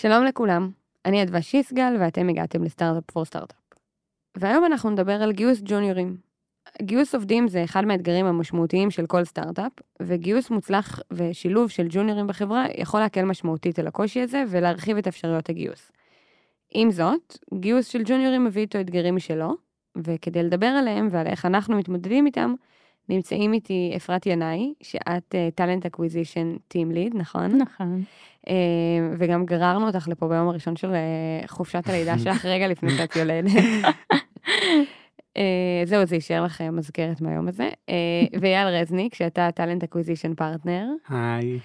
שלום לכולם, אני אדווה שיסגל ואתם הגעתם ל Startup for Startup. והיום אנחנו נדבר על גיוס ג'וניורים. גיוס עובדים זה אחד מהאתגרים המשמעותיים של כל סטארט-אפ, וגיוס מוצלח ושילוב של ג'וניורים בחברה יכול להקל משמעותית על הקושי הזה ולהרחיב את אפשרויות הגיוס. עם זאת, גיוס של ג'וניורים מביא איתו אתגרים משלו, וכדי לדבר עליהם ועל איך אנחנו מתמודדים איתם, נמצאים איתי אפרת ינאי, שאת talent acquisition team lead, נכון? נכון. אה, וגם גררנו אותך לפה ביום הראשון של אה, חופשת הלידה שלך רגע לפני שאת יולדת. אה, זהו, זה יישאר לך מזכרת מהיום הזה. ואייל רזניק, שאתה talent acquisition partner. היי.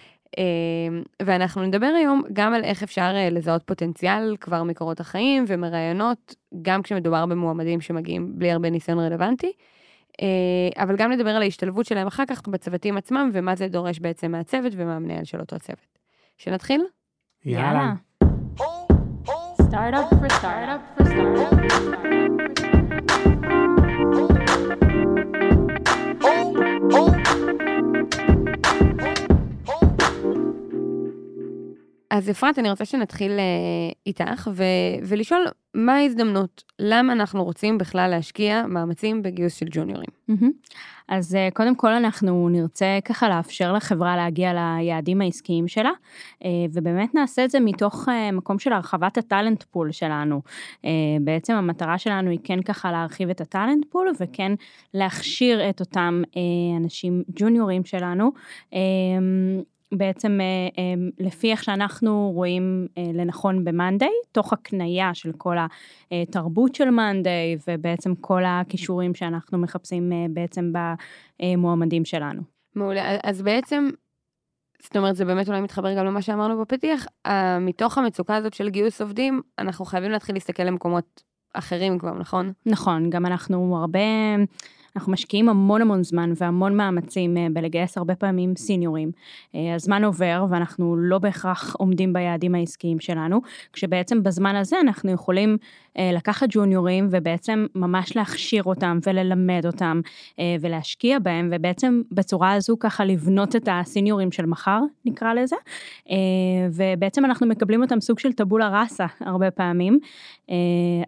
ואנחנו נדבר היום גם על איך אפשר לזהות פוטנציאל כבר מקורות החיים ומראיונות, גם כשמדובר במועמדים שמגיעים בלי הרבה ניסיון רלוונטי. אבל גם נדבר על ההשתלבות שלהם אחר כך בצוותים עצמם, ומה זה דורש בעצם מהצוות ומהמנהל של אותו צוות. שנתחיל? יאללה. סטארט-אפ for סטארט-אפ for סטארט-אפ. אז אפרת, אני רוצה שנתחיל uh, איתך, ו- ולשאול מה ההזדמנות, למה אנחנו רוצים בכלל להשקיע מאמצים בגיוס של ג'וניורים. מהמם. אז אה, קודם כל אנחנו נרצה ככה לאפשר לחברה להגיע ליעדים העסקיים שלה, אה, ובאמת נעשה את זה מתוך אה, מקום של הרחבת ה talent pool שלנו. בעצם המטרה שלנו היא כן ככה להרחיב את ה talent pool, וכן להכשיר את אותם אנשים ג'וניורים שלנו. בעצם לפי איך שאנחנו רואים לנכון ב monday, תוך הקנייה של כל התרבות של monday ובעצם כל הכישורים שאנחנו מחפשים בעצם במועמדים שלנו. מעולה, אז בעצם, זאת אומרת, זה באמת אולי מתחבר גם למה שאמרנו בפתיח, מתוך המצוקה הזאת של גיוס עובדים, אנחנו חייבים להתחיל להסתכל למקומות אחרים כבר, נכון? נכון, גם אנחנו הרבה... אנחנו משקיעים המון המון זמן והמון מאמצים אה, בלגייס הרבה פעמים סיניורים. אה, הזמן עובר ואנחנו לא בהכרח עומדים ביעדים העסקיים שלנו, כשבעצם בזמן הזה אנחנו יכולים לקחת ג'וניורים ובעצם ממש להכשיר אותם וללמד אותם ולהשקיע בהם ובעצם בצורה הזו ככה לבנות את הסיניורים של מחר נקרא לזה ובעצם אנחנו מקבלים אותם סוג של טבולה ראסה הרבה פעמים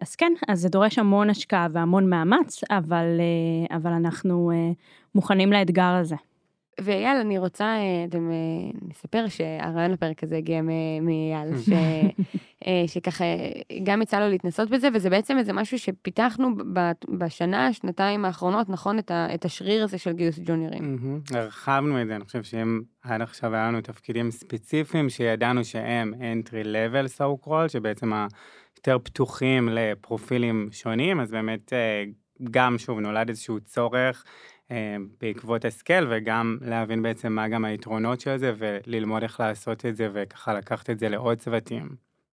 אז כן אז זה דורש המון השקעה והמון מאמץ אבל אבל אנחנו מוכנים לאתגר הזה. ואייל, אני רוצה, אה, אתם, אה, נספר שהרעיון לפרק הזה הגיע מאייל, ש, אה, שככה גם יצא לו להתנסות בזה, וזה בעצם איזה משהו שפיתחנו בשנה, שנתיים האחרונות, נכון, את, ה, את השריר הזה של גיוס ג'וניורים. הרחבנו את זה, אני חושב שהם עד עכשיו היה לנו תפקידים ספציפיים שידענו שהם entry level so called, שבעצם היותר פתוחים לפרופילים שונים, אז באמת גם שוב נולד איזשהו צורך. אה, בעקבות הסקל וגם להבין בעצם מה גם היתרונות של זה וללמוד איך לעשות את זה וככה לקחת את זה לעוד צוותים.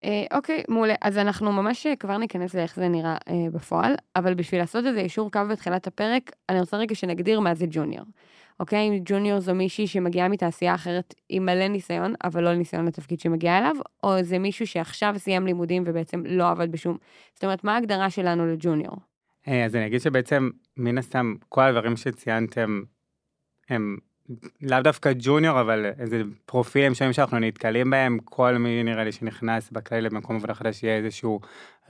אה, אוקיי, מעולה. אז אנחנו ממש אה, כבר ניכנס לאיך זה נראה בפועל, אבל בשביל לעשות איזה אישור קו בתחילת הפרק, אני רוצה רגע שנגדיר מה זה ג'וניור. אוקיי, אם ג'וניור זו מישהי שמגיעה מתעשייה אחרת עם מלא ניסיון, אבל לא ניסיון לתפקיד שמגיע אליו, או זה מישהו שעכשיו סיים לימודים ובעצם לא עבד בשום... זאת אומרת, מה ההגדרה שלנו לג'וניור? אה, אז אני אגיד שבעצם מן הסתם כל הדברים שציינתם הם לאו דוקא ג'וניור אבל איזה פרופילים שונים שאנחנו נתקלים בהם כל מי נראה לי שנכנס בכלל למקום עבודה חדש יהיה איזשהו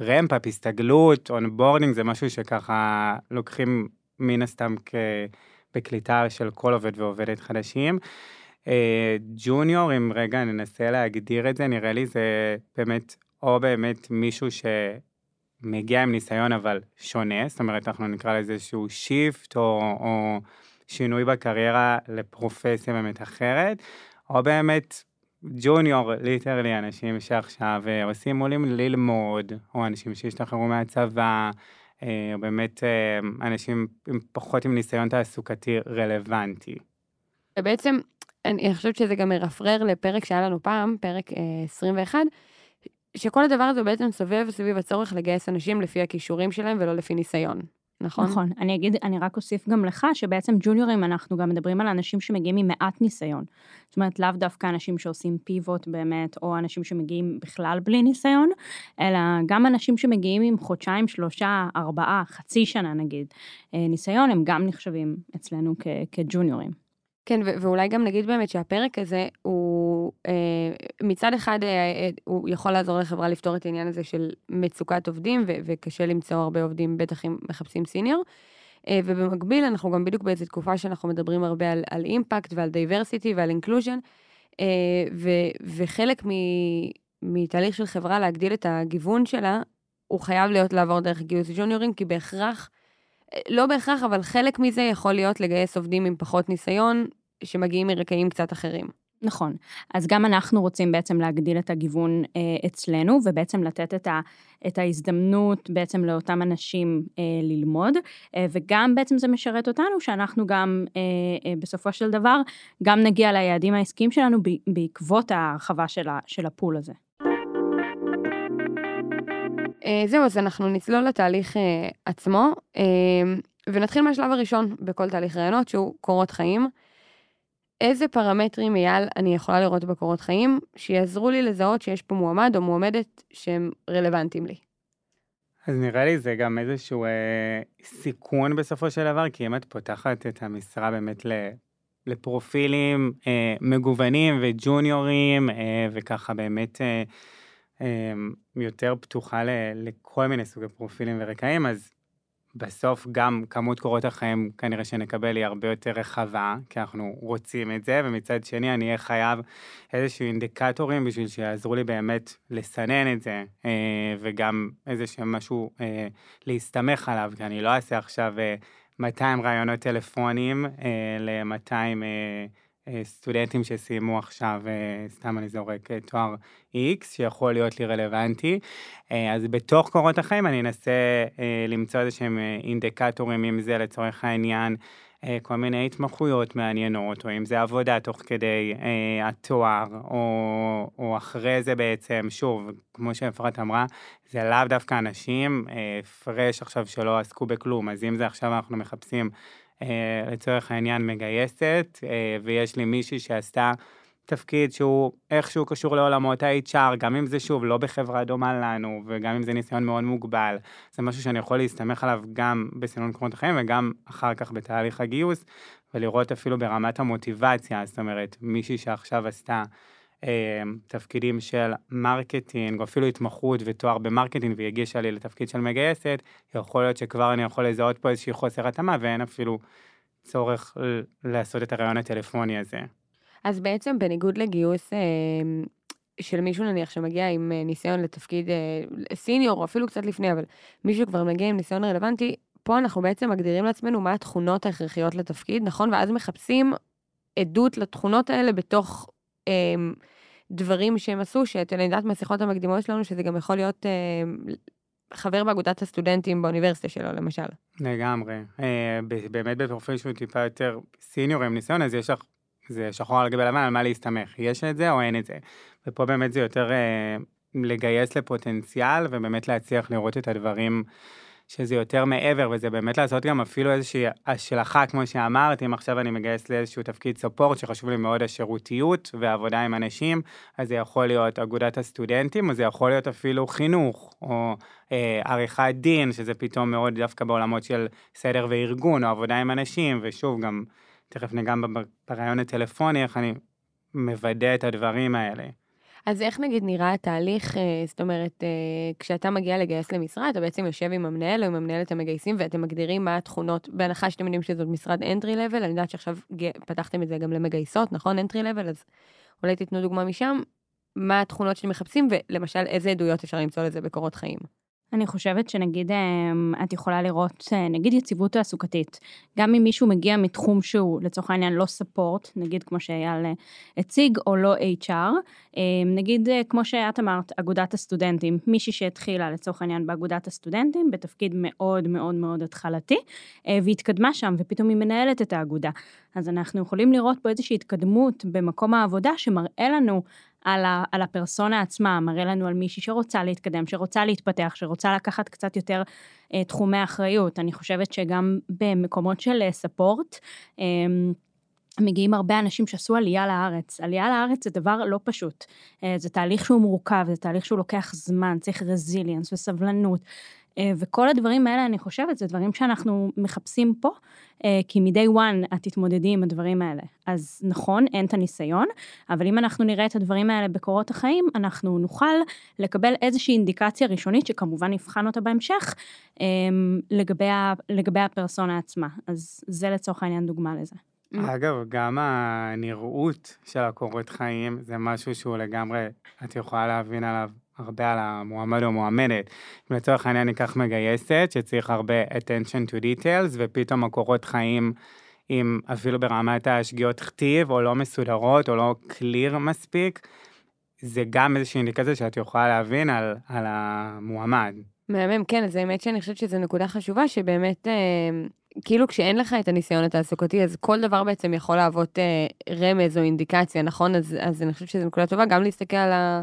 ramp up הסתגלות onboarding זה משהו שככה לוקחים מן הסתם כ... בקליטה של כל עובד ועובדת חדשים. אה, junior אם רגע ננסה להגדיר את זה נראה לי זה באמת או באמת מישהו ש... מגיע עם ניסיון אבל שונה, זאת אומרת אנחנו נקרא לזה איזשהו shift או, או שינוי בקריירה לפרופסיה באמת אחרת, או באמת ג'וניור, ליטרלי אנשים שעכשיו אה, עושים עולים ללמוד, או אנשים שהשתחררו מהצבא, אה, או באמת אה, אנשים עם פחות עם ניסיון תעסוקתי רלוונטי. ובעצם אני חושבת שזה גם מרפרר לפרק שהיה לנו פעם, פרק 21, שכל הדבר הזה בעצם סובב סביב הצורך לגייס אנשים לפי הכישורים שלהם ולא לפי ניסיון. נכון? נכון. אני אגיד, אני רק אוסיף גם לך, שבעצם ג'וניורים אנחנו גם מדברים על אנשים שמגיעים עם מעט ניסיון. זאת אומרת, לאו דווקא אנשים שעושים פיבוט באמת, או אנשים שמגיעים בכלל בלי ניסיון, אלא גם אנשים שמגיעים עם חודשיים, שלושה, ארבעה, חצי שנה נגיד, אה, ניסיון, הם גם נחשבים אצלנו כג'וניורים. כן, ואולי גם נגיד באמת שהפרק הזה הוא אה, מצד אחד אה, אה, הוא יכול לעזור לחברה לפתור את העניין הזה של מצוקת עובדים, וקשה למצוא הרבה עובדים, בטח אם מחפשים סיניור. ובמקביל, אנחנו גם בדיוק באיזו תקופה שאנחנו מדברים הרבה על, על impact ועל diversity ועל inclusion, וחלק מ- מתהליך של חברה להגדיל את הגיוון שלה, הוא חייב להיות לעבור דרך גיוס ג'וניורים, כי בהכרח, לא בהכרח, אבל חלק מזה יכול להיות לגייס עובדים עם פחות ניסיון, שמגיעים מרקעים קצת אחרים. נכון. אז גם אנחנו רוצים בעצם להגדיל את הגיוון אה, אצלנו, ובעצם לתת את, ה, את ההזדמנות בעצם לאותם אנשים אה, ללמוד, אה, וגם בעצם זה משרת אותנו, שאנחנו גם אה, אה, בסופו של דבר, גם נגיע ליעדים העסקיים שלנו ב, בעקבות ההרחבה של, ה, של הפול הזה. אה, זהו, אז אנחנו נצלול לתהליך אה, עצמו, אה, ונתחיל מהשלב הראשון בכל תהליך רעיונות, שהוא קורות חיים. איזה פרמטרים, אייל, אני יכולה לראות בקורות חיים, שיעזרו לי לזהות שיש פה מועמד או מועמדת שהם רלוונטיים לי? אז נראה לי זה גם איזשהו אה, סיכון בסופו של דבר, כי אם את פותחת את המשרה באמת ל, לפרופילים אה, מגוונים וג'וניורים, אה, וככה באמת אה, אה, יותר פתוחה ל, לכל מיני סוגי פרופילים ורקעים, אז בסוף גם כמות קורות החיים כנראה שנקבל היא הרבה יותר רחבה, כי אנחנו רוצים את זה, ומצד שני אני אהיה חייב איזשהו אינדיקטורים בשביל שיעזרו לי באמת לסנן את זה, אה, וגם איזשהו משהו אה, להסתמך עליו, כי אני לא אעשה עכשיו 200 אה, רעיונות טלפונים ל-200 סטודנטים שסיימו עכשיו, סתם אני זורק תואר X, שיכול להיות לי רלוונטי. אז בתוך קורות החיים אני אנסה למצוא איזה שהם אינדיקטורים, אם זה לצורך העניין כל מיני התמחויות מעניינות, או אם זה עבודה תוך כדי אה, התואר, או, או אחרי זה בעצם, שוב, כמו שאפרת אמרה, זה לאו דווקא אנשים אה, פרש עכשיו שלא עסקו בכלום, אז אם זה עכשיו אנחנו מחפשים אה, לצורך העניין מגייסת, אה, ויש לי מישהי שעשתה תפקיד שהוא איכשהו קשור לעולמות ה-HR, גם אם זה שוב לא בחברה דומה לנו, וגם אם זה ניסיון מאוד מוגבל, זה משהו שאני יכול להסתמך עליו גם בסינון קרונות החיים וגם אחר כך בתהליך הגיוס, ולראות אפילו ברמת המוטיבציה, זאת אומרת, מישהי שעכשיו עשתה אה, תפקידים של marketing, או אפילו התמחות ותואר במרקטינג, והיא הגישה לי לתפקיד של מגייסת, יכול להיות שכבר אני יכול לזהות פה איזושהי חוסר התאמה, ואין אפילו צורך לעשות את הראיון הטלפוני הזה. אז בעצם בניגוד לגיוס אה, של מישהו נניח שמגיע עם אה, ניסיון לתפקיד אה, senior, או אפילו קצת לפני, אבל מישהו כבר מגיע עם ניסיון רלוונטי, פה אנחנו בעצם מגדירים לעצמנו מה התכונות ההכרחיות לתפקיד, נכון? ואז מחפשים עדות לתכונות האלה בתוך אה, דברים שהם עשו, שאתם יודעת מהשיחות המקדימות שלנו, שזה גם יכול להיות אה, חבר באגודת הסטודנטים באוניברסיטה שלו, למשל. לגמרי. אה, באמת בפרופיל שהוא טיפה יותר סיניור עם ניסיון, אז יש לך זה שחור על גבי לבן על מה להסתמך, יש את זה או אין את זה. ופה באמת זה יותר אה, לגייס לפוטנציאל ובאמת להצליח לראות את הדברים שזה יותר מעבר וזה באמת לעשות גם אפילו איזושהי השלכה כמו שאמרת, אם עכשיו אני מגייס לאיזשהו תפקיד סופורט שחשוב לי מאוד השירותיות ועבודה עם אנשים, אז זה יכול להיות אגודת הסטודנטים או זה יכול להיות אפילו חינוך או אה, עריכת דין שזה פתאום מאוד דווקא בעולמות של סדר וארגון או עבודה עם אנשים ושוב גם תכף ניגע ברעיון הטלפוני, איך אני מוודא את הדברים האלה. אז איך נגיד נראה התהליך, אה, זאת אומרת, אה, כשאתה מגיע לגייס למשרה, אתה בעצם יושב עם המנהל או עם המנהלת המגייסים, ואתם מגדירים מה התכונות, בהנחה שאתם יודעים שזאת משרד entry level, אני יודעת שעכשיו פתחתם את זה גם למגייסות, נכון? entry level, אז אולי תיתנו דוגמה משם, מה התכונות שאתם מחפשים, ולמשל איזה עדויות אפשר למצוא לזה בקורות חיים. אני חושבת שנגיד אמ, את יכולה לראות, אה, נגיד יציבות תעסוקתית. גם אם מישהו מגיע מתחום שהוא לצורך העניין לא ספורט, נגיד כמו שאייל אה, הציג, או לא HR, אמ, נגיד אה, כמו שאת אמרת, אגודת הסטודנטים, מישהי שהתחילה לצורך העניין באגודת הסטודנטים, בתפקיד מאוד מאוד מאוד התחלתי, והתקדמה שם, ופתאום היא מנהלת את האגודה. אז אנחנו יכולים לראות פה איזושהי התקדמות במקום העבודה שמראה לנו על, ה, על הפרסונה עצמה, מראה לנו על מישהי שרוצה להתקדם, שרוצה להתפתח, שרוצה לקחת קצת יותר אה, תחומי אחריות. אני חושבת שגם במקומות של ספורט, אה, מגיעים הרבה אנשים שעשו עלייה לארץ. עלייה לארץ זה דבר לא פשוט. אה, זה תהליך שהוא מורכב, זה תהליך שהוא לוקח זמן, צריך רזיליאנס וסבלנות. אה, וכל הדברים האלה, אני חושבת, זה דברים שאנחנו מחפשים פה, אה, כי מ-day one את תתמודדי עם הדברים האלה. אז נכון, אין את הניסיון, אבל אם אנחנו נראה את הדברים האלה בקורות החיים, אנחנו נוכל לקבל איזושהי אינדיקציה ראשונית, שכמובן נבחן אותה בהמשך, לגבי, לגבי הפרסונה עצמה. אז זה לצורך העניין דוגמה לזה. אגב, גם הנראות של הקורות חיים זה משהו שהוא לגמרי, את יכולה להבין עליו הרבה על המועמד או מועמדת. אם לצורך העניין ניקח מגייסת שצריך הרבה attention to details ופתאום הקורות חיים עם אפילו ברמת השגיאות כתיב או לא מסודרות או לא clear מספיק, זה גם איזושהי אינדיקציה שאת יכולה להבין על, על המועמד. מהמם, כן, אז האמת שאני חושבת שזו נקודה חשובה שבאמת... אה... כאילו כשאין לך את הניסיון התעסוקתי, אז כל דבר בעצם יכול להוות אה, רמז או אינדיקציה, נכון? אז, אז אני חושבת שזו נקודה טובה גם להסתכל על, ה,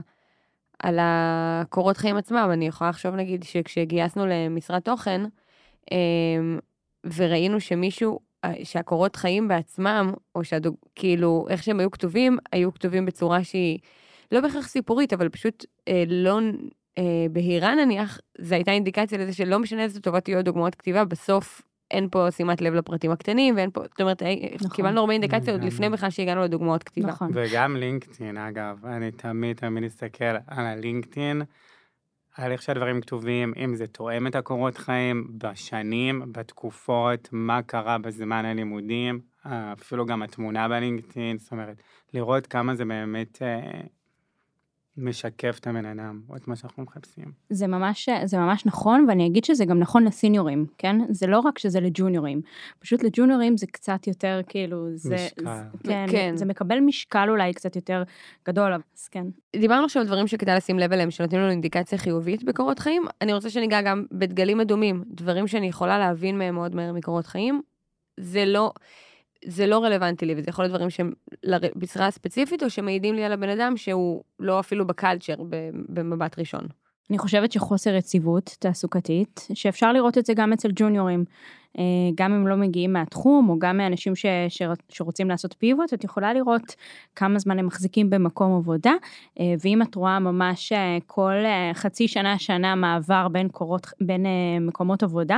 על הקורות חיים עצמם. אני יכולה לחשוב, נגיד, שכשגייסנו למשרד תוכן, אה, וראינו שמישהו, אה, שהקורות חיים בעצמם, או שהדוג, כאילו, איך שהם היו כתובים, היו כתובים בצורה שהיא לא בהכרח סיפורית, אבל פשוט אה, לא... אה, בהירה נניח, זו הייתה אינדיקציה לזה שלא משנה איזה טובות יהיו דוגמאות כתיבה, בסוף אין פה שימת לב לפרטים הקטנים, ואין פה, זאת אומרת, נכון. קיבלנו הרבה אינדיקציות עוד לפני בכלל שהגענו לדוגמאות כתיבה. נכון. וגם לינקדאין, אגב, אני תמיד תמיד אסתכל על הלינקדאין, על איך שהדברים כתובים, אם זה תואם את הקורות חיים, בשנים, בתקופות, מה קרה בזמן הלימודים, אפילו גם התמונה בלינקדאין, זאת אומרת, לראות כמה זה באמת אה, משקף את הבן אדם, או את מה שאנחנו מחפשים. זה ממש, זה ממש נכון, ואני אגיד שזה גם נכון לסיניורים, כן? זה לא רק שזה לג'וניורים, פשוט לג'וניורים זה קצת יותר כאילו, זה... משקל. זה, כן, כן, זה מקבל משקל אולי קצת יותר גדול, אז כן. דיברנו עכשיו על דברים שכדאי לשים לב אליהם, שנותנים לנו אינדיקציה חיובית בקורות חיים, אני רוצה שניגע גם בדגלים אדומים, דברים שאני יכולה להבין מהם מאוד מהר מקורות חיים, זה לא... זה לא רלוונטי לי, וזה יכול להיות דברים שהם למשרה ספציפית, או שמעידים לי על הבן אדם שהוא לא אפילו בקלצ'ר במבט ראשון. אני חושבת שחוסר יציבות תעסוקתית, שאפשר לראות את זה גם אצל ג'וניורים, אה, גם אם לא מגיעים מהתחום, או גם מאנשים ש, ש, שרוצים לעשות פיבוט, את יכולה לראות כמה זמן הם מחזיקים במקום עבודה, אה, ואם את רואה ממש אה, כל חצי שנה, שנה מעבר בין, קורות, בין מקומות עבודה,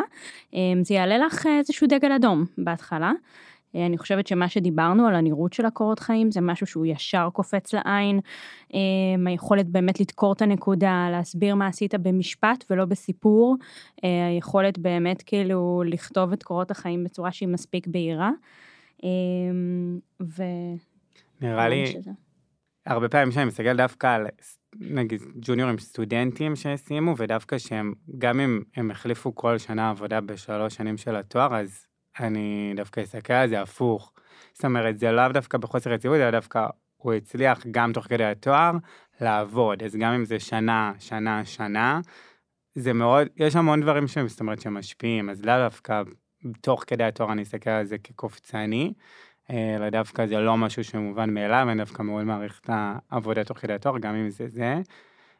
זה יעלה לך איזשהו דגל אדום בהתחלה. אה, אני חושבת שמה שדיברנו על הנראות של הקורות חיים זה משהו שהוא ישר קופץ לעין, אה, היכולת באמת לדקור את הנקודה, להסביר מה עשית במשפט ולא בסיפור, אה, היכולת באמת כאילו לכתוב את קורות החיים בצורה שהיא מספיק בהירה. ו... נראה לי, שזה. הרבה פעמים שאני מסתכל דווקא על נגיד ג'וניורים סטודנטים שסיימו ודווקא שהם גם אם הם החליפו כל שנה עבודה בשלוש שנים של התואר אז אני דווקא אסתכל על זה הפוך. זאת אומרת, זה לאו דווקא בחוסר יציבות, אלא דווקא הוא הצליח גם תוך כדי התואר לעבוד. אז גם אם זה שנה, שנה, שנה, זה מאוד, יש המון דברים שהם, זאת אומרת, שמשפיעים, אז לאו דווקא תוך כדי התואר אני אסתכל על זה כקופצני, אלא דווקא זה לא משהו שמובן מאליו, אני דווקא מאוד מעריך את העבודה תוך כדי התואר, גם אם זה זה.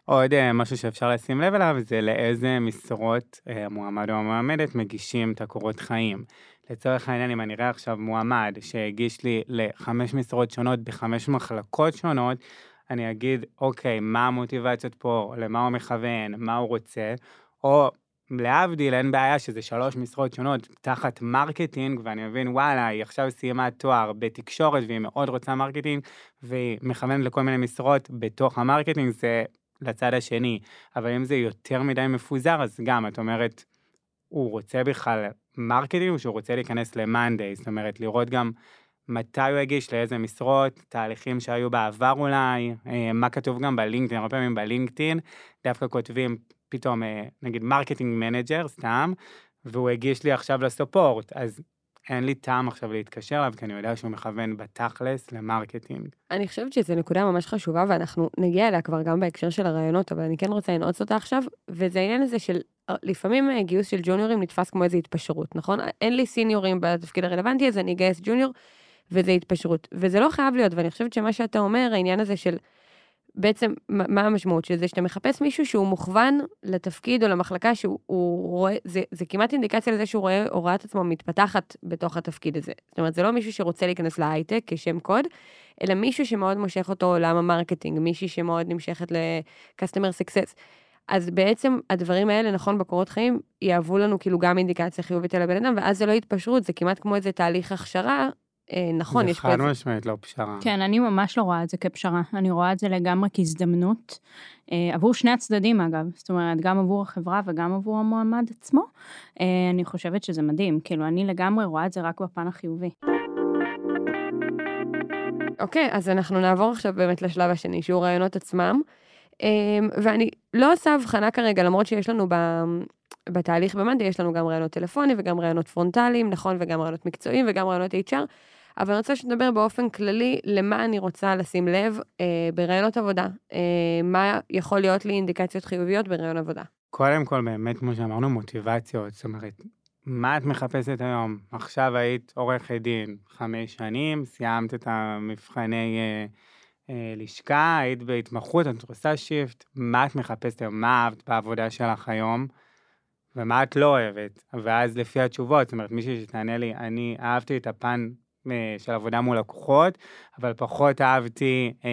עוד אה, משהו שאפשר לשים לב אליו זה לאיזה משרות אה, המועמד או המועמדת מגישים את הקורות חיים. לצורך העניין, אם אני אראה עכשיו מועמד שהגיש לי לחמש משרות שונות בחמש מחלקות שונות, אני אגיד, אוקיי, מה המוטיבציות פה, למה הוא מכוון, מה הוא רוצה, או להבדיל, אין בעיה שזה שלוש משרות שונות תחת marketing, ואני מבין, וואלה, היא עכשיו סיימה תואר בתקשורת והיא מאוד רוצה marketing, והיא מכוונת לכל מיני משרות בתוך ה marketing, זה לצד השני. אבל אם זה יותר מדי מפוזר, אז גם, את אומרת, הוא רוצה בכלל marketing שהוא רוצה להיכנס ל monday, זאת אומרת לראות גם מתי הוא הגיש, לאיזה משרות, תהליכים שהיו בעבר אולי, אה, מה כתוב גם בלינקדאין, הרבה פעמים בלינקדאין דווקא כותבים פתאום אה, נגיד marketing manager סתם, והוא הגיש לי עכשיו ל support, אז אין לי טעם עכשיו להתקשר אליו, כי אני יודע שהוא מכוון בתכלס ל marketing. אני חושבת שזו נקודה ממש חשובה, ואנחנו נגיע אליה כבר גם בהקשר של הראיונות, אבל אני כן רוצה לנעוץ אותה עכשיו, וזה העניין הזה של לפעמים אה, גיוס של ג'וניורים נתפס כמו איזו התפשרות, נכון? אין לי סיניורים בתפקיד הרלוונטי, אז אני אגייס junior, וזה התפשרות. וזה לא חייב להיות, ואני חושבת שמה שאתה אומר, העניין הזה של בעצם, מה המשמעות של זה? שאתה מחפש מישהו שהוא מוכוון לתפקיד או למחלקה שהוא הוא רואה, זה, זה כמעט אינדיקציה לזה שהוא רואה, או רואה את עצמו מתפתחת בתוך התפקיד הזה. זאת אומרת, זה לא מישהו שרוצה להיכנס להייטק כשם קוד, אלא מישהו שמאוד מושך אותו עולם ה marketing, מישהי שמאוד נמשכת ל-customer success. אז בעצם הדברים האלה, נכון, בקורות חיים, יהוו לנו כאילו גם אינדיקציה חיובית על הבן אדם, ואז זה לא התפשרות, זה כמעט כמו איזה תהליך הכשרה. אה, נכון, זה יש פה חד איזה... משמעית לא פשרה. כן, אני ממש לא רואה את זה כפשרה, אני רואה את זה לגמרי כהזדמנות, אה, עבור שני הצדדים אגב, זאת אומרת, גם עבור החברה וגם עבור המועמד עצמו. אה, אני חושבת שזה מדהים, כאילו, אני לגמרי רואה את זה רק בפן החיובי. אוקיי, אז אנחנו נעבור עכשיו באמת לשלב השני, שהוא רעיונות עצמם. ואני לא עושה הבחנה כרגע, למרות שיש לנו ב... בתהליך במאנדי, יש לנו גם רעיונות טלפוני וגם רעיונות פרונטליים, נכון, וגם רעיונות מקצועיים וגם רעיונות HR, אבל אני רוצה שנדבר באופן כללי למה אני רוצה לשים לב אה, ברעיונות עבודה. אה, מה יכול להיות לי אינדיקציות חיוביות ברעיון עבודה. קודם כל, באמת, כמו שאמרנו, מוטיבציות. זאת אומרת, מה את מחפשת היום? עכשיו היית עורכת דין חמש שנים, סיימת את המבחני אה, אה, לשכה, היית בהתמחות, את עושה שיפט, מה את מחפשת היום? מה אהבת בעבודה שלך היום? ומה את לא אוהבת? ואז לפי התשובות, זאת אומרת, מישהי שתענה לי, אני אהבתי את הפן אה, של עבודה מול לקוחות, אבל פחות אהבתי אה,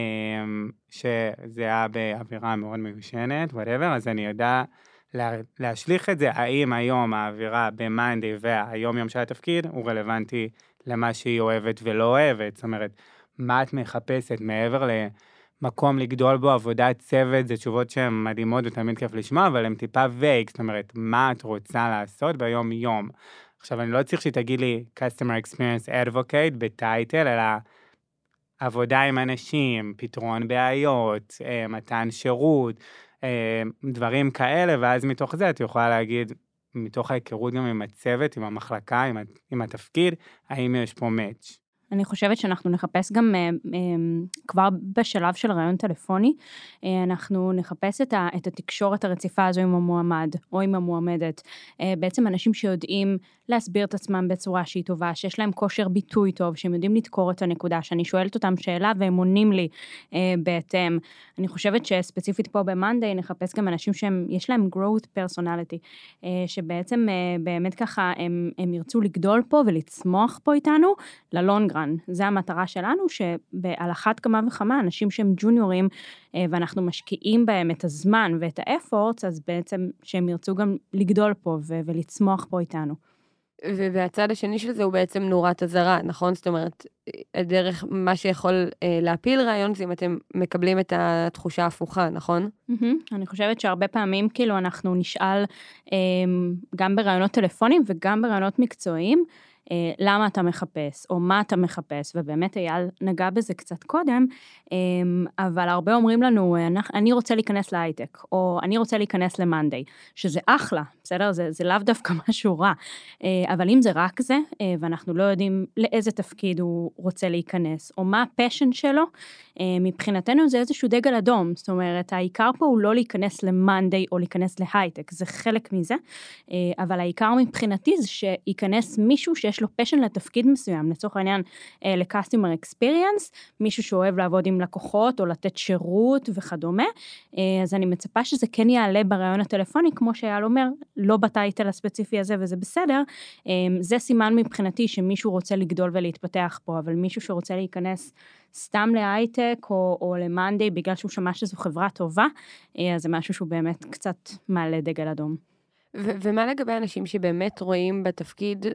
שזה היה באווירה מאוד מיושנת, whatever, אז אני יודע לה, להשליך את זה, האם היום האווירה ב-Monday והיום יום של התפקיד הוא רלוונטי למה שהיא אוהבת ולא אוהבת, זאת אומרת, מה את מחפשת מעבר למקום לגדול בו, עבודת צוות, זה תשובות שהן מדהימות ותמיד כיף לשמוע, אבל הן טיפה וייק, זאת אומרת, מה את רוצה לעשות ביום יום. עכשיו, אני לא צריך שתגיד לי Customer Experience Advocate בטייטל, אלא עבודה עם אנשים, פתרון בעיות, אה, מתן שירות, אה, דברים כאלה, ואז מתוך זה את יכולה להגיד, מתוך ההיכרות גם עם הצוות, עם המחלקה, עם, התפקיד, האם יש פה מאץ'. אני חושבת שאנחנו נחפש גם אה, אה, כבר בשלב של רעיון טלפוני, אה, אנחנו נחפש את, ה, את התקשורת הרציפה הזו עם המועמד או עם המועמדת. בעצם אנשים שיודעים להסביר את עצמם בצורה שהיא טובה, שיש להם כושר ביטוי טוב, שהם יודעים לדקור את הנקודה, שאני שואלת אותם שאלה והם עונים לי אה, בהתאם. אני חושבת שספציפית פה ב-Monday נחפש גם אנשים שיש להם growth personality, אה, שבעצם אה, באמת ככה הם, הם ירצו לגדול פה ולצמוח פה איתנו ללונגרן. זה המטרה שלנו, שעל אחת כמה וכמה אנשים שהם ג'וניורים אה, ואנחנו משקיעים בהם את הזמן ואת האפורטס, אז בעצם שהם ירצו גם לגדול פה ו- ולצמוח פה איתנו. והצד השני של זה הוא בעצם נורת אזהרה, נכון? זאת אומרת, דרך מה שיכול אה, להפיל רעיון זה אם אתם מקבלים את התחושה ההפוכה, נכון? Mm-hmm. אני חושבת שהרבה פעמים כאילו אנחנו נשאל אה, גם ברעיונות טלפונים וגם ברעיונות מקצועיים, למה אתה מחפש, או מה אתה מחפש, ובאמת אייל נגע בזה קצת קודם, אה, אבל הרבה אומרים לנו, אני רוצה להיכנס להייטק, או אני רוצה להיכנס למאנדיי, שזה אחלה, בסדר? זה, זה לאו דווקא משהו רע, אה, אבל אם זה רק זה, ואנחנו לא יודעים לאיזה תפקיד הוא רוצה להיכנס, או מה הפשן שלו, מבחינתנו זה איזשהו דגל אדום, זאת אומרת, העיקר פה הוא לא להיכנס למאנדיי או להיכנס להייטק, זה חלק מזה, אבל העיקר מבחינתי זה שייכנס מישהו שיש לו פשן לתפקיד מסוים, לצורך העניין ל-customer experience, מישהו שאוהב לעבוד עם לקוחות או לתת שירות וכדומה, אז אני מצפה שזה כן יעלה ברעיון הטלפוני, כמו שאייל אומר, לא בטייטל הספציפי הזה וזה בסדר, זה סימן מבחינתי שמישהו רוצה לגדול ולהתפתח פה, אבל מישהו שרוצה להיכנס סתם להייטק או, או למאנדיי בגלל שהוא שמע שזו חברה טובה, אז זה משהו שהוא באמת קצת מעלה דגל אדום. ו- ומה לגבי אנשים שבאמת רואים בתפקיד אה,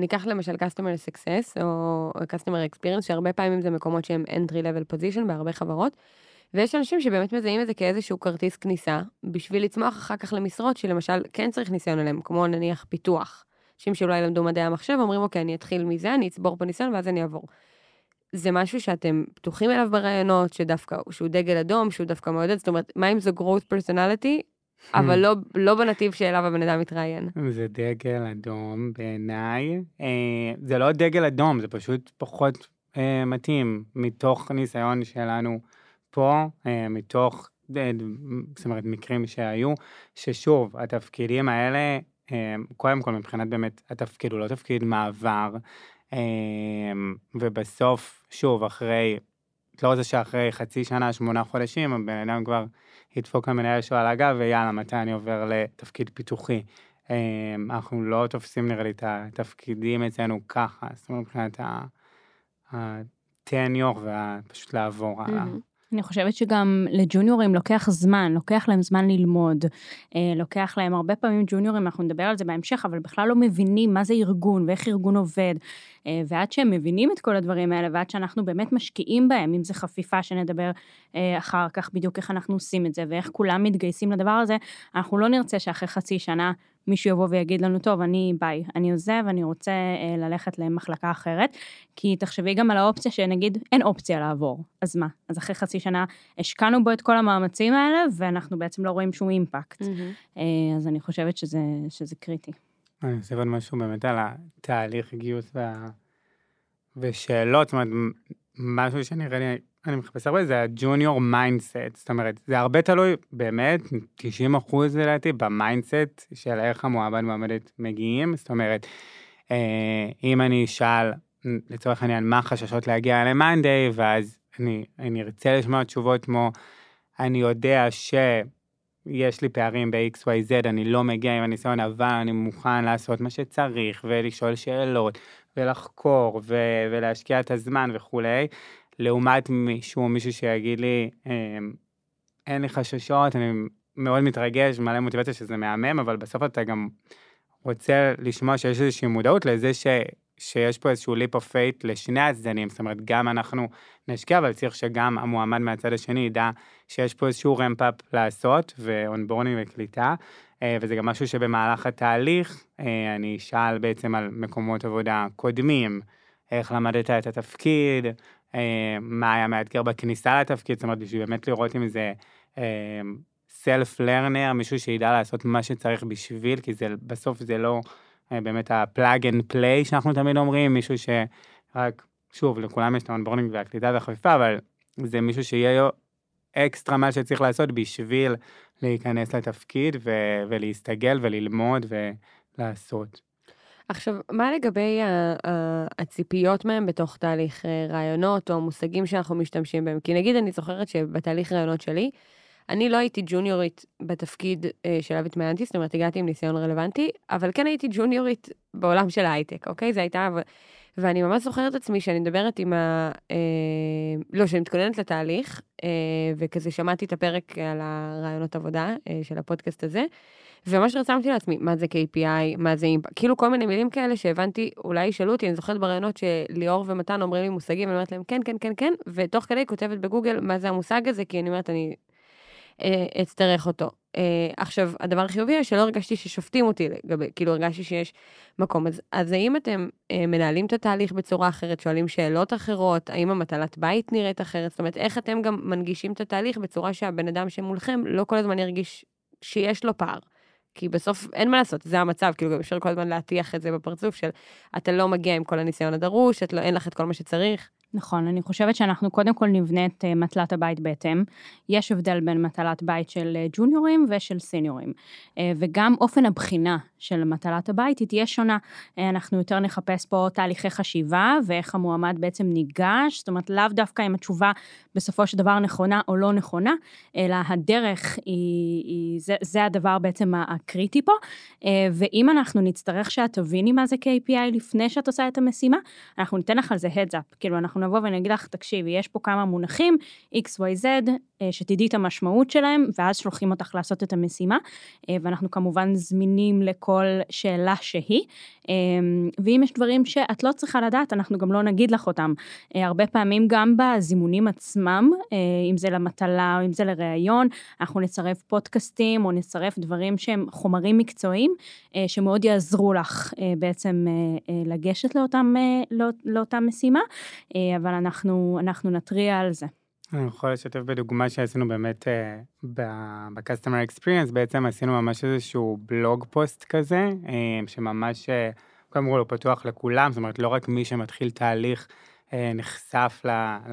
ניקח למשל customer success או customer experience, שהרבה פעמים זה מקומות שהם entry level position בהרבה חברות, ויש אנשים שבאמת מזהים את זה כאיזשהו כרטיס כניסה, בשביל לצמוח אחר כך למשרות שלמשל כן צריך ניסיון עליהם, כמו נניח פיתוח. אנשים שאולי למדו מדעי המחשב, אומרים, אוקיי, אני אתחיל מזה, אני אצבור פה ניסיון ואז אני אעבור. זה משהו שאתם פתוחים אליו ברעיונות, שדווקא, שהוא דגל אדום, שהוא דווקא מעודד, זאת אומרת, מה אם זה growth personality, אבל לא, לא בנתיב שאליו הבן אדם מתראיין. זה דגל אדום בעיניי. אה, זה לא דגל אדום, זה פשוט פחות אה, מתאים מתוך ניסיון שלנו פה, אה, מתוך, אה, זאת אומרת, מקרים שהיו, ששוב, התפקידים האלה, אה, קודם כל מבחינת באמת, התפקיד הוא לא תפקיד מעבר, אה, ובסוף, שוב, אחרי לא רוצה שאחרי חצי שנה, שמונה חודשים, הבן אדם כבר ידפוק למנהל שלו על הגב, ויאללה, מתי אני עובר לתפקיד פיתוחי. אמ, אנחנו לא תופסים נראה לי את התפקידים אצלנו ככה, זאת אומרת מבחינת הטניור ופשוט לעבור הלאה. אני חושבת שגם לג'וניורים לוקח זמן, לוקח להם זמן ללמוד, אה, לוקח להם הרבה פעמים ג'וניורים, אנחנו נדבר על זה בהמשך, אבל בכלל לא מבינים מה זה ארגון ואיך ארגון עובד, אה, ועד שהם מבינים את כל הדברים האלה, ועד שאנחנו באמת משקיעים בהם, אם זה חפיפה שנדבר אה, אחר כך בדיוק איך אנחנו עושים את זה, ואיך כולם מתגייסים לדבר הזה, אנחנו לא נרצה שאחרי חצי שנה מישהו יבוא ויגיד לנו, טוב, אני ביי, אני עוזב, אני רוצה אה, ללכת למחלקה אחרת, כי תחשבי גם על האופציה שנגיד אין אופציה לעבור, אז מה? אז אחרי חצי שנה השקענו בו את כל המאמצים האלה, ואנחנו בעצם לא רואים שום אימפקט. Mm-hmm. אז אני חושבת שזה, שזה קריטי. אני אוסיף עוד משהו באמת על התהליך גיוס וה... ושאלות, זאת אומרת, משהו שנראה לי, אני מחפש הרבה, זה ה junior mindset, זאת אומרת, זה הרבה תלוי, באמת, 90 אחוז לדעתי, ב mindset של איך המועמד מועמדת מגיעים, זאת אומרת, אה, אם אני אשאל, לצורך העניין, מה החששות להגיע ל monday, ואז אני, אני ארצה לשמוע תשובות כמו, אני יודע ש... יש לי פערים ב-XYZ, אני לא מגיע עם הניסיון, אבל אני מוכן לעשות מה שצריך, ולשאול שאלות, ולחקור, ו- ולהשקיע את הזמן וכולי, לעומת מישהו או מישהו שיגיד לי, אמ, אין לי חששות, אני מאוד מתרגש, מלא מוטיבציה שזה מהמם, אבל בסוף אתה גם רוצה לשמוע שיש איזושהי מודעות לזה ש... שיש פה איזשהו leap of faith לשני הצדדים, זאת אומרת, גם אנחנו נשקיע, אבל צריך שגם המועמד מהצד השני ידע שיש פה איזשהו ramp-up לעשות, ו onboarding וקליטה, אה, וזה גם משהו שבמהלך התהליך אה, אני אשאל בעצם על מקומות עבודה קודמים, איך למדת את התפקיד, מה היה מאתגר בכניסה לתפקיד, זאת אומרת, בשביל באמת לראות אם זה self learner, מישהו שידע לעשות מה שצריך בשביל, כי זה, בסוף זה לא באמת ה plug and play שאנחנו תמיד אומרים, מישהו שרק, שוב, לכולם יש את ה onboarding והקליטה והחפיפה, אבל זה מישהו שיהיה אקסטרה מה שצריך לעשות בשביל להיכנס לתפקיד ו- ולהסתגל וללמוד ולעשות. עכשיו, מה לגבי הציפיות מהם בתוך תהליך אה, רעיונות או המושגים שאנחנו משתמשים בהם? כי נגיד אני זוכרת שבתהליך ראיונות שלי, אני לא הייתי ג'וניורית בתפקיד אה, שאליו התמיינתי, זאת אומרת, הגעתי עם ניסיון רלוונטי, אבל כן הייתי ג'וניורית בעולם של ההייטק, אוקיי? זה הייתה... ואני ממש זוכרת את עצמי שאני מדברת עם ה... אה, לא, שאני מתכוננת לתהליך, וכזה שמעתי את הפרק על הרעיונות עבודה של הפודקאסט הזה, וממש רצמתי לעצמי, מה זה KPI, מה זה אימפקט, כאילו כל מיני מילים כאלה שהבנתי, אולי ישאלו אותי, אני זוכרת ברעיונות שליאור ומתן אומרים לי מושגים, אני אומרת להם כן, כן, כן, כן, ותוך כדי כותבת בגוגל מה זה המושג הזה, כי אני אומרת, אני אה, אצטרך אותו. אה, עכשיו, הדבר החיובי הוא שלא הרגשתי ששופטים אותי לגבי, כאילו הרגשתי שיש מקום. אז, אז האם אתם אה, מנהלים את התהליך בצורה אחרת, שואלים שאלות אחרות, האם המטלת בית נראית אחרת? זאת אומרת, איך אתם גם מנגישים את התהליך בצורה שהבן אדם שמולכם לא כל הזמן ירגיש שיש לו פער. כי בסוף אין מה לעשות, זה המצב, כאילו גם אפשר כל הזמן להטיח את זה בפרצוף של אתה לא מגיע עם כל הניסיון הדרוש, לא, אין לך את כל מה שצריך. נכון, אני חושבת שאנחנו קודם כל נבנה את אה, מטלת הבית בהתאם. יש הבדל בין מטלת בית של אה, ג'וניורים ושל סיניורים. אה, וגם אופן הבחינה של מטלת הבית היא תהיה שונה. אנחנו יותר נחפש פה תהליכי חשיבה ואיך המועמד בעצם ניגש, זאת אומרת לאו דווקא אם התשובה בסופו של דבר נכונה או לא נכונה, אלא הדרך היא, היא זה, זה הדבר בעצם הקריטי פה. ואם אנחנו נצטרך שאת תביני מה זה KPI לפני שאת עושה את המשימה, אנחנו ניתן לך על זה up, כאילו אנחנו נבוא ונגיד לך, תקשיבי, יש פה כמה מונחים, XYZ, אה, שתדעי את המשמעות שלהם, ואז שולחים אותך לעשות את המשימה, אה, ואנחנו כמובן זמינים לכל שאלה שהיא, אה, ואם יש דברים שאת לא צריכה לדעת, אנחנו גם לא נגיד לך אותם. הרבה פעמים גם בזימונים עצמם, אם זה למטלה או אם זה לראיון, אנחנו נצרף פודקאסטים או נצרף דברים שהם חומרים מקצועיים, שמאוד יעזרו לך בעצם לגשת לאותם, לא, לאותה משימה, אבל אנחנו, אנחנו נתריע על זה. אני יכול לשתף בדוגמה שעשינו באמת אה, ב-customer experience, בעצם עשינו ממש איזשהו בלוג פוסט כזה, אה, שממש, אה, קודם כל הוא פתוח לכולם, זאת אומרת לא רק מי שמתחיל תהליך נחשף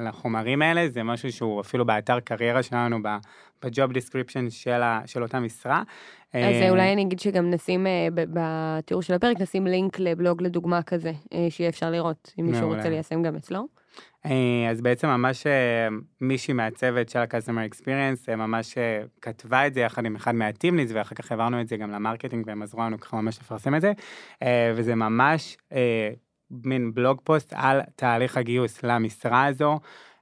לחומרים האלה, זה משהו שהוא אפילו באתר קריירה שלנו, ב-job description של, של אותה משרה. אז אולי אני אגיד שגם נשים בתיאור של הפרק, נשים לינק לבלוג לדוגמה כזה, שיהיה אפשר לראות, אם מישהו רוצה ליישם גם אצלו. אה, אז בעצם ממש אה, מישהי מהצוות של ה-customer experience אה, ממש כתבה את זה יחד עם אחד מה team leads ואחר כך העברנו את זה גם ל marketing והם עזרו לנו ככה ממש לפרסם את זה וזה ממש מין blog post על תהליך הגיוס למשרה הזו.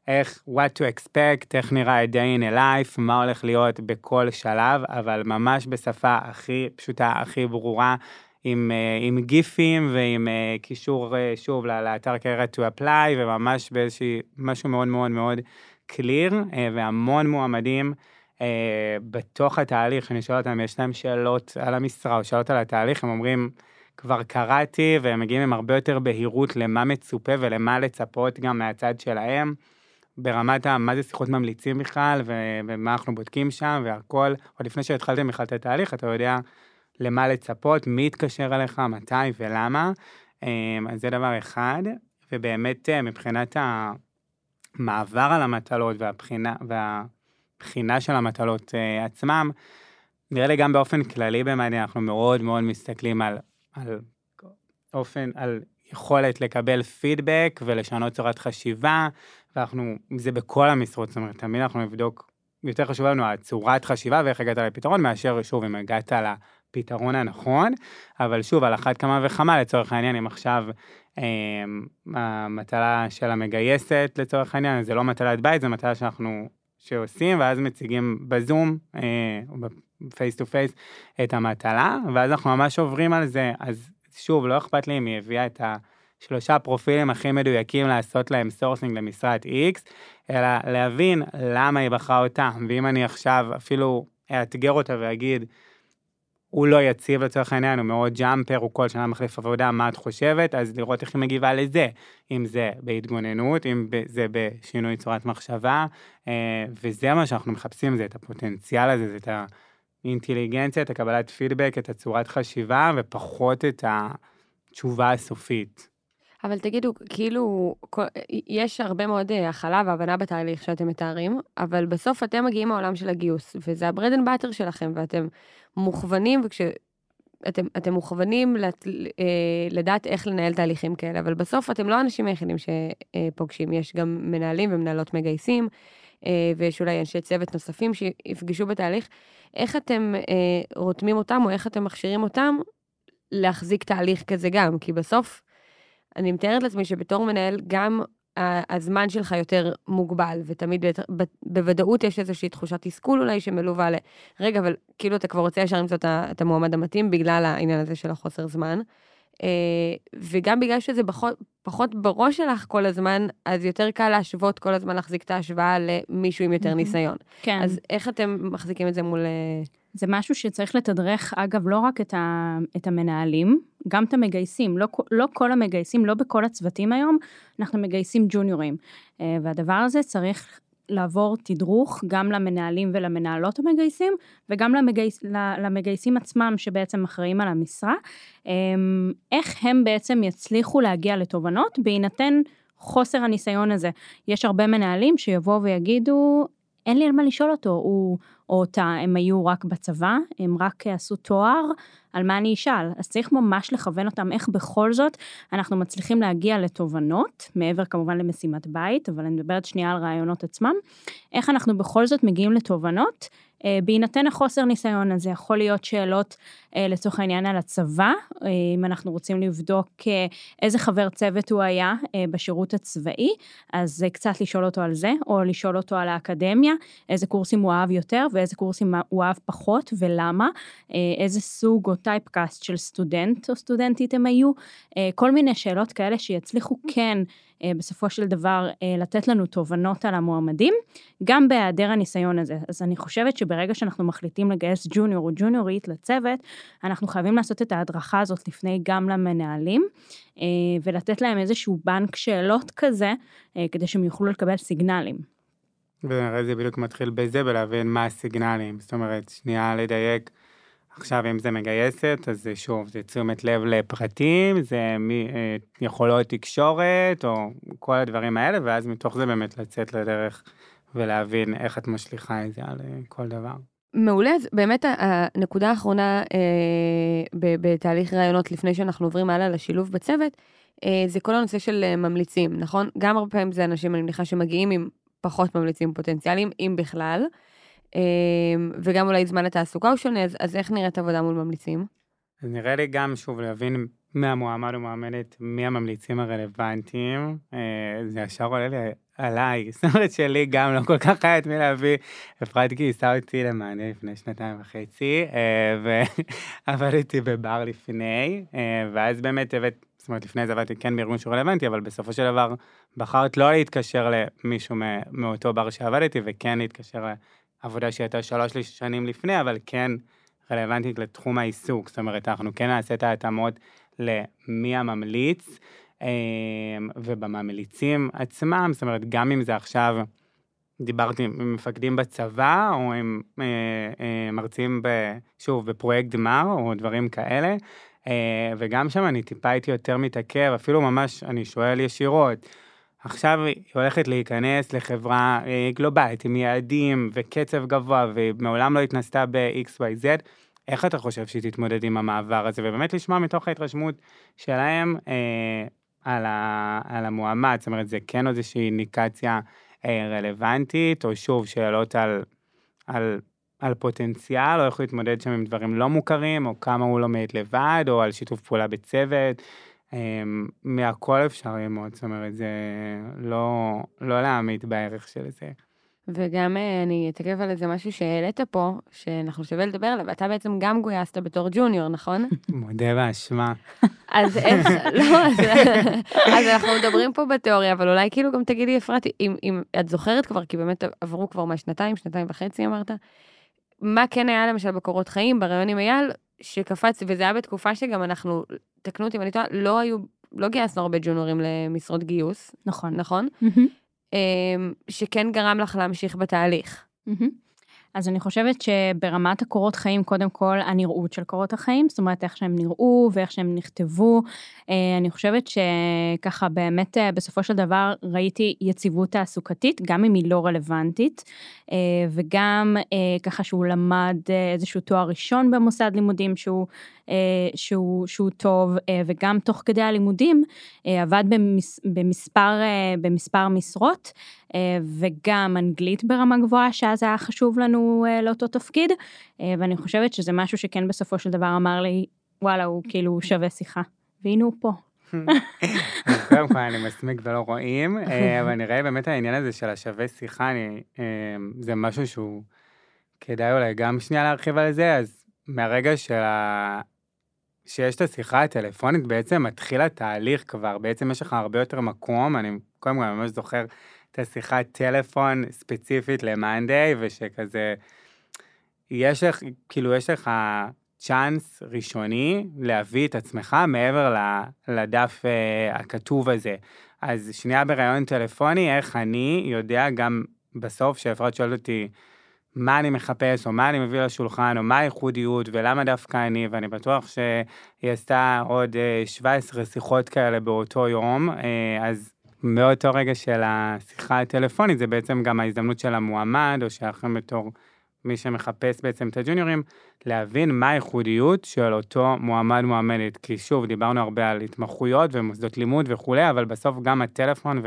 איך what to expect, איך נראה a day in a life, מה הולך להיות בכל שלב, אבל ממש בשפה הכי פשוטה, הכי ברורה, עם, אה, עם גיפים ועם אה, קישור אה, שוב לאתר קריירה to apply וממש באיזושהי משהו מאוד מאוד מאוד קליר והמון מועמדים בתוך התהליך, אני שואל אותם, יש להם שאלות על המשרה או שאלות על התהליך, הם אומרים, כבר קראתי והם מגיעים עם הרבה יותר בהירות למה מצופה ולמה לצפות גם מהצד שלהם. ברמת. מה זה שיחות ממליצים בכלל, ומה אנחנו בודקים שם, והכל, עוד לפני שהתחלתם בכלל את התהליך, אתה יודע למה לצפות, מי יתקשר אליך, מתי ולמה. אמ, אז זה דבר אחד, ובאמת אה, מבחינת המעבר על המטלות והבחינה, והבחינה של המטלות אה, עצמם, נראה לי גם באופן כללי במדיה, אנחנו מאוד מאוד מסתכלים על, על אופן, על יכולת לקבל פידבק ולשנות צורת חשיבה, ואנחנו, זה בכל המשרות, זאת אומרת, תמיד אנחנו נבדוק, יותר חשוב לנו הצורת חשיבה ואיך הגעת לפתרון, מאשר שוב, אם הגעת לפתרון הנכון, אבל שוב, על אחת כמה וכמה, לצורך העניין, אם עכשיו אה, המטלה של המגייסת, לצורך העניין, זה לא מטלת בית, זה מטלה שאנחנו, שעושים, ואז מציגים בזום, אה, או ב face to face, את המטלה, ואז אנחנו ממש עוברים על זה, אז שוב, לא אכפת לי אם היא הביאה את ה... שלושה פרופילים הכי מדויקים לעשות להם sourcing למשרת X, אלא להבין למה היא בחרה אותם, ואם אני עכשיו אפילו אאתגר אותה ואגיד, הוא לא יציב לצורך העניין, הוא מאוד ג'אמפר, הוא כל שנה מחליף עבודה, מה את חושבת? אז לראות איך היא מגיבה לזה, אם זה בהתגוננות, אם זה בשינוי צורת מחשבה, אה, וזה מה שאנחנו מחפשים, זה את הפוטנציאל הזה, זה את האינטליגנציה, את הקבלת פידבק, את הצורת חשיבה, ופחות את התשובה הסופית. אבל תגידו, כאילו, יש הרבה מאוד אה, הכלה והבנה בתהליך שאתם מתארים, אבל בסוף אתם מגיעים מהעולם של הגיוס, וזה אנד באטר שלכם, ואתם מוכוונים, וכשאתם אתם מוכוונים לת, אה, לדעת איך לנהל תהליכים כאלה, אבל בסוף אתם לא האנשים היחידים שפוגשים, יש גם מנהלים ומנהלות מגייסים, אה, ויש אולי אנשי צוות נוספים שיפגשו בתהליך. איך אתם רותמים אותם, או איך אתם מכשירים אותם להחזיק תהליך כזה גם? כי בסוף, אני מתארת לעצמי שבתור מנהל, גם הזמן שלך יותר מוגבל, ותמיד בוודאות יש איזושהי תחושת תסכול אולי שמלווה ל... רגע, אבל כאילו אתה כבר רוצה ישר למצוא את המועמד המתאים בגלל העניין הזה של החוסר זמן. אה, וגם בגלל שזה פחות, בראש שלך כל הזמן, אז יותר קל להשוות כל הזמן להחזיק את ההשוואה למישהו עם יותר ניסיון. כן. אז איך אתם מחזיקים את זה מול... אה, זה משהו שצריך לתדרך, אגב, לא רק את, ה, את המנהלים, גם את המגייסים. לא, לא כל המגייסים, לא בכל הצוותים היום, אנחנו מגייסים ג'וניורים. אה, והדבר הזה צריך לעבור תדרוך גם למנהלים ולמנהלות המגייסים, וגם למגייס, למגייסים עצמם שבעצם אחראים על המשרה. אה, איך הם בעצם יצליחו להגיע לתובנות בהינתן חוסר הניסיון הזה. יש הרבה מנהלים שיבואו ויגידו, אין לי על מה לשאול אותו, הוא או אותה, הם היו רק בצבא, הם רק עשו תואר, על מה אני אשאל? אז צריך ממש לכוון אותם איך בכל זאת אנחנו מצליחים להגיע לתובנות, מעבר כמובן למשימת בית, אבל אני מדברת שנייה על רעיונות עצמם, איך אנחנו בכל זאת מגיעים לתובנות בהינתן החוסר ניסיון הזה יכול להיות שאלות אה, לצורך העניין על הצבא, אה, אם אנחנו רוצים לבדוק איזה חבר צוות הוא היה בשירות הצבאי, אז קצת לשאול אותו על זה, או לשאול אותו על האקדמיה, איזה קורסים הוא אהב יותר ואיזה קורסים הוא אהב פחות ולמה, איזה סוג או typecast של סטודנט או סטודנטית הם היו, כל מיני שאלות כאלה שיצליחו כן אה, בסופו של דבר אה, לתת לנו תובנות על המועמדים, גם בהיעדר הניסיון הזה. אז אני חושבת שברגע שאנחנו מחליטים לגייס ג'וניור או ג'וניורית לצוות, אנחנו חייבים לעשות את ההדרכה הזאת לפני גם למנהלים, אה, ולתת להם איזשהו בנק שאלות כזה, כדי שהם יוכלו לקבל סיגנלים. והרי זה בדיוק מתחיל בזה, בלהבין מה הסיגנלים. זאת אומרת, שנייה לדייק. עכשיו, אם זה מגייסת, אז שוב, זה תשומת לב לפרטים, זה אה, יכולות תקשורת, או כל הדברים האלה, ואז מתוך זה באמת לצאת לדרך ולהבין איך את משליכה את זה על אה, כל דבר. מעולה, אז באמת הנקודה האחרונה אה, בתהליך ראיונות לפני שאנחנו עוברים הלאה לשילוב בצוות, אה, זה כל הנושא של אה, ממליצים, נכון? גם הרבה פעמים זה אנשים, אני מניחה, שמגיעים עם פחות ממליצים פוטנציאליים, אם בכלל, וגם אולי זמן התעסוקה הוא שונה, אז, אז איך נראית עבודה מול ממליצים? אז נראה לי גם, שוב, להבין מהמועמד או מועמדת מי הממליצים הרלוונטיים. אה, זה ישר עולה לי עליי, זאת אומרת שלי גם לא כל כך היה את מי להביא. אפרת גייסה אותי למענה לפני שנתיים וחצי, אה, ועבדתי בבר לפני, אה, ואז באמת הבאת, זאת אומרת, לפני זה עבדתי כן בארגון שהוא רלוונטי, אבל בסופו של דבר בחרת לא להתקשר למישהו מאותו בר שעבדתי, וכן להתקשר לעבודה שהייתה שלוש שנים לפני, אבל כן רלוונטית לתחום העיסוק. זאת אומרת, אנחנו כן נעשה את ההתאמות למי הממליץ, אה, ובממליצים עצמם, זאת אומרת, גם אם זה עכשיו, דיברתי עם מפקדים בצבא, או עם אה, אה, מרצים, ב, שוב, בפרויקט גמר, או דברים כאלה, אה, וגם שם אני טיפה הייתי יותר מתעכב, אפילו ממש, אני שואל ישירות, עכשיו היא הולכת להיכנס לחברה אה, גלובלית עם יעדים וקצב גבוה, ומעולם לא התנסתה ב-XYZ, איך אתה חושב שהיא תתמודד עם המעבר הזה, ובאמת לשמוע מתוך ההתרשמות שלהם אה, על, ה, על המועמד, זאת אומרת, זה כן איזושהי אינדיקציה אה, רלוונטית, או שוב, שאלות על, על, על פוטנציאל, או איך הוא יתמודד שם עם דברים לא מוכרים, או כמה הוא לומד לבד, או על שיתוף פעולה בצוות. אה, מהכל אפשר ללמוד, זאת אומרת, זה לא, לא להעמיד בערך של זה. וגם אה, אני אתעכב על איזה משהו שהעלית פה, שאנחנו שווה לדבר עליו, ואתה בעצם גם גויסת בתור ג'וניור, נכון? מודה באשמה. אז איך, לא, אז, אז אנחנו מדברים פה בתיאוריה, אבל אולי כאילו גם תגידי, אפרת, אם, אם את זוכרת כבר, כי באמת עברו כבר מה, שנתיים, שנתיים וחצי אמרת, מה כן היה למשל בקורות חיים, בריאיון עם אייל, שקפץ, וזה היה בתקופה שגם אנחנו, תקנו אותי אם אני טועה, לא היו, לא גייסנו הרבה ג'וניורים למשרות גיוס, נכון. נכון? אמ, שכן גרם לך להמשיך בתהליך. מהמם. אז אני חושבת שברמת הקורות חיים, קודם כל הנראות של קורות החיים, זאת אומרת איך שהם נראו ואיך שהם נכתבו. אה, אני חושבת שככה באמת אה, בסופו של דבר ראיתי יציבות תעסוקתית, גם אם היא לא רלוונטית, אה, וגם ככה שהוא למד איזשהו תואר ראשון במוסד לימודים שהוא, שהוא, שהוא טוב, וגם תוך כדי הלימודים עבד במס, במספר, במספר משרות. וגם אנגלית ברמה גבוהה, שאז היה חשוב לנו לאותו תפקיד, ואני חושבת שזה משהו שכן בסופו של דבר אמר לי, וואלה, הוא כאילו שווה שיחה. והנה הוא פה. אז קודם כל אני מסמיק ולא רואים, אה, אבל נראה באמת העניין הזה של השווה שיחה, אני, אה, זה משהו שהוא כדאי אולי גם שנייה להרחיב על זה, אז מהרגע של ה... שיש את השיחה הטלפונית, בעצם מתחיל התהליך כבר, בעצם יש לך הרבה יותר מקום, אני קודם כל ממש זוכר את השיחת טלפון ספציפית למאנדיי, ושכזה, יש לך, כאילו יש לך צ'אנס ראשוני להביא את עצמך מעבר לדף uh, הכתוב הזה. אז שנייה בראיון טלפוני, איך אני יודע גם בסוף, שאפרת שואלת אותי מה אני מחפש, או מה אני מביא לשולחן, או מה הייחודיות, ולמה דווקא אני, ואני בטוח שהיא עשתה עוד uh, 17 שיחות כאלה באותו יום, uh, אז מאותו רגע של השיחה הטלפונית, זה בעצם גם ההזדמנות של המועמד, או שלכם בתור מי שמחפש בעצם את הג'וניורים, להבין מה הייחודיות של אותו מועמד מועמדת. כי שוב, דיברנו הרבה על התמחויות ומוסדות לימוד וכולי, אבל בסוף גם הטלפון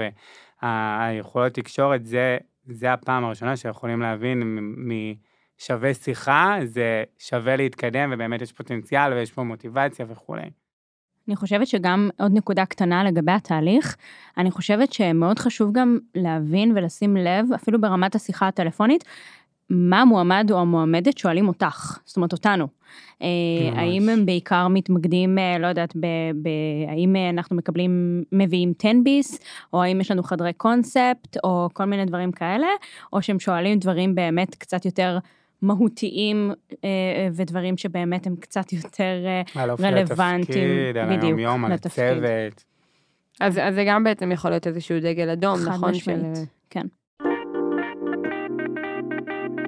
והיכולות תקשורת, זה, זה הפעם הראשונה שיכולים להבין משווה שיחה, זה שווה להתקדם, ובאמת יש פוטנציאל ויש פה מוטיבציה וכולי. אני חושבת שגם עוד נקודה קטנה לגבי התהליך, אני חושבת שמאוד חשוב גם להבין ולשים לב, אפילו ברמת השיחה הטלפונית, מה המועמד או המועמדת שואלים אותך, זאת אומרת אותנו. ממש. האם הם בעיקר מתמקדים, אה, לא יודעת, ב, ב, האם אנחנו מקבלים, מביאים 10 ביס, או האם יש לנו חדרי קונספט, או כל מיני דברים כאלה, או שהם שואלים דברים באמת קצת יותר מהותיים, אה, ודברים שבאמת הם קצת יותר רלוונטיים. לתפקיד, על היום-יום, על הצוות. אז, אז זה גם בעצם יכול להיות איזשהו דגל אדום, חד נכון? משמעית, של... כן.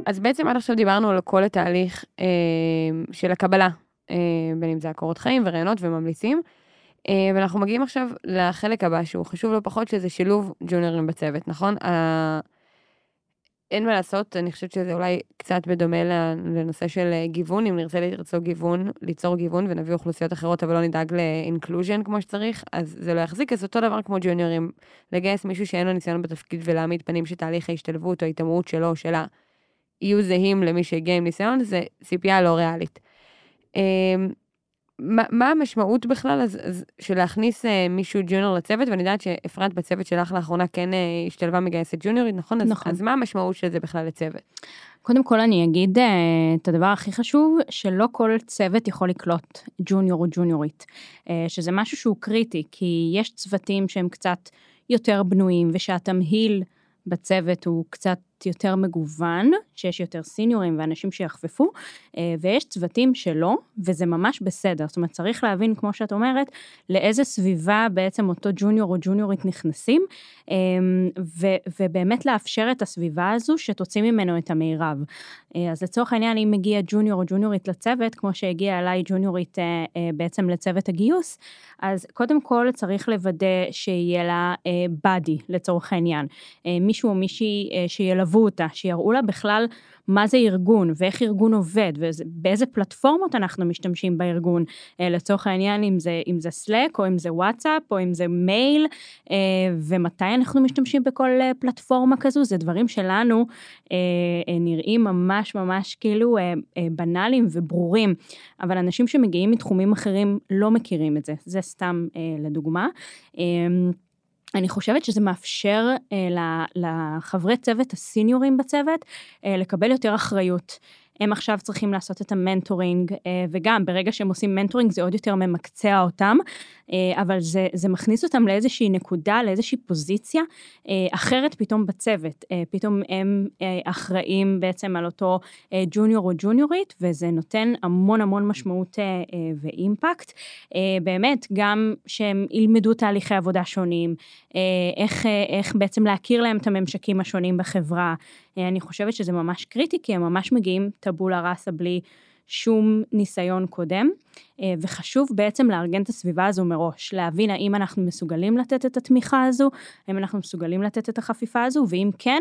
אז בעצם עד עכשיו דיברנו על כל התהליך אה, של הקבלה, אה, בין אם זה הקורות חיים ורעיונות וממליצים, אה, ואנחנו מגיעים עכשיו לחלק הבא שהוא חשוב לא פחות, שזה שילוב ג'וניורים בצוות, נכון? אין מה לעשות, אני חושבת שזה אולי קצת בדומה לנושא של אה, גיוון, אם נרצה ליצור גיוון, ליצור גיוון ונביא אוכלוסיות אחרות, אבל לא נדאג לאינקלוז'ן כמו שצריך, אז זה לא יחזיק, אז אותו דבר כמו ג'וניורים, לגייס מישהו שאין לו ניסיון בתפקיד ולהעמיד פנים שתהליך ההשתלבות או ההתעמרות שלו או שלה יהיו זהים למי שהגיע עם ניסיון, זה ציפייה לא ריאלית. מה, מה המשמעות בכלל אז, אז, של להכניס uh, מישהו ג'וניור לצוות, ואני יודעת שאפרת בצוות שלך לאחרונה כן uh, השתלבה מגייסת ג'וניורית, נכון? נכון. אז, אז מה המשמעות של זה בכלל לצוות? קודם כל אני אגיד uh, את הדבר הכי חשוב, שלא כל צוות יכול לקלוט ג'וניור או ג'וניורית, uh, שזה משהו שהוא קריטי, כי יש צוותים שהם קצת יותר בנויים, ושהתמהיל בצוות הוא קצת יותר מגוון, שיש יותר סיניורים ואנשים שיחפפו, אה, ויש צוותים שלא, וזה ממש בסדר. זאת אומרת, צריך להבין, כמו שאת אומרת, לאיזה סביבה בעצם אותו ג'וניור או ג'וניורית נכנסים, אה, ו- ובאמת לאפשר את הסביבה הזו שתוציא ממנו את המירב. אה, אז לצורך העניין, אם מגיע ג'וניור או ג'וניורית לצוות, כמו שהגיע אליי ג'וניורית בעצם לצוות הגיוס, אז קודם כל צריך לוודא שיהיה לה באדי לצורך העניין. מישהו או מישהי שילוו שילוו אותה, שיראו לה בכלל מה זה ארגון ואיך ארגון עובד ובאיזה פלטפורמות אנחנו משתמשים בארגון. אה, לצורך העניין אם זה, אם זה סלק או אם זה וואטסאפ או אם זה מייל אה, ומתי אנחנו משתמשים בכל אה, פלטפורמה כזו, זה דברים שלנו נראים ממש ממש כאילו בנאליים וברורים, אבל אנשים שמגיעים מתחומים אחרים לא מכירים את זה, זה סתם לדוגמה. אני חושבת שזה מאפשר אה, לחברי צוות הסיניורים בצוות אה, לקבל יותר אחריות. הם עכשיו צריכים לעשות את ה mentoring, אה, וגם ברגע שהם עושים mentoring זה עוד יותר ממקצע אותם, אה, אבל זה, זה מכניס אותם לאיזושהי נקודה, לאיזושהי פוזיציה אה, אחרת פתאום בצוות. פתאום הם אחראים בעצם על אותו ג'וניור או ג'וניורית, וזה נותן המון המון משמעות ואימפקט. באמת, גם שהם ילמדו תהליכי עבודה שונים, איך, איך בעצם להכיר להם את הממשקים השונים בחברה. אני חושבת שזה ממש קריטי, כי הם ממש מגיעים טבולה ראסה בלי שום ניסיון קודם, אה, וחשוב בעצם לארגן את הסביבה הזו מראש, להבין האם אנחנו מסוגלים לתת את התמיכה הזו, האם אנחנו מסוגלים לתת את החפיפה הזו, ואם כן,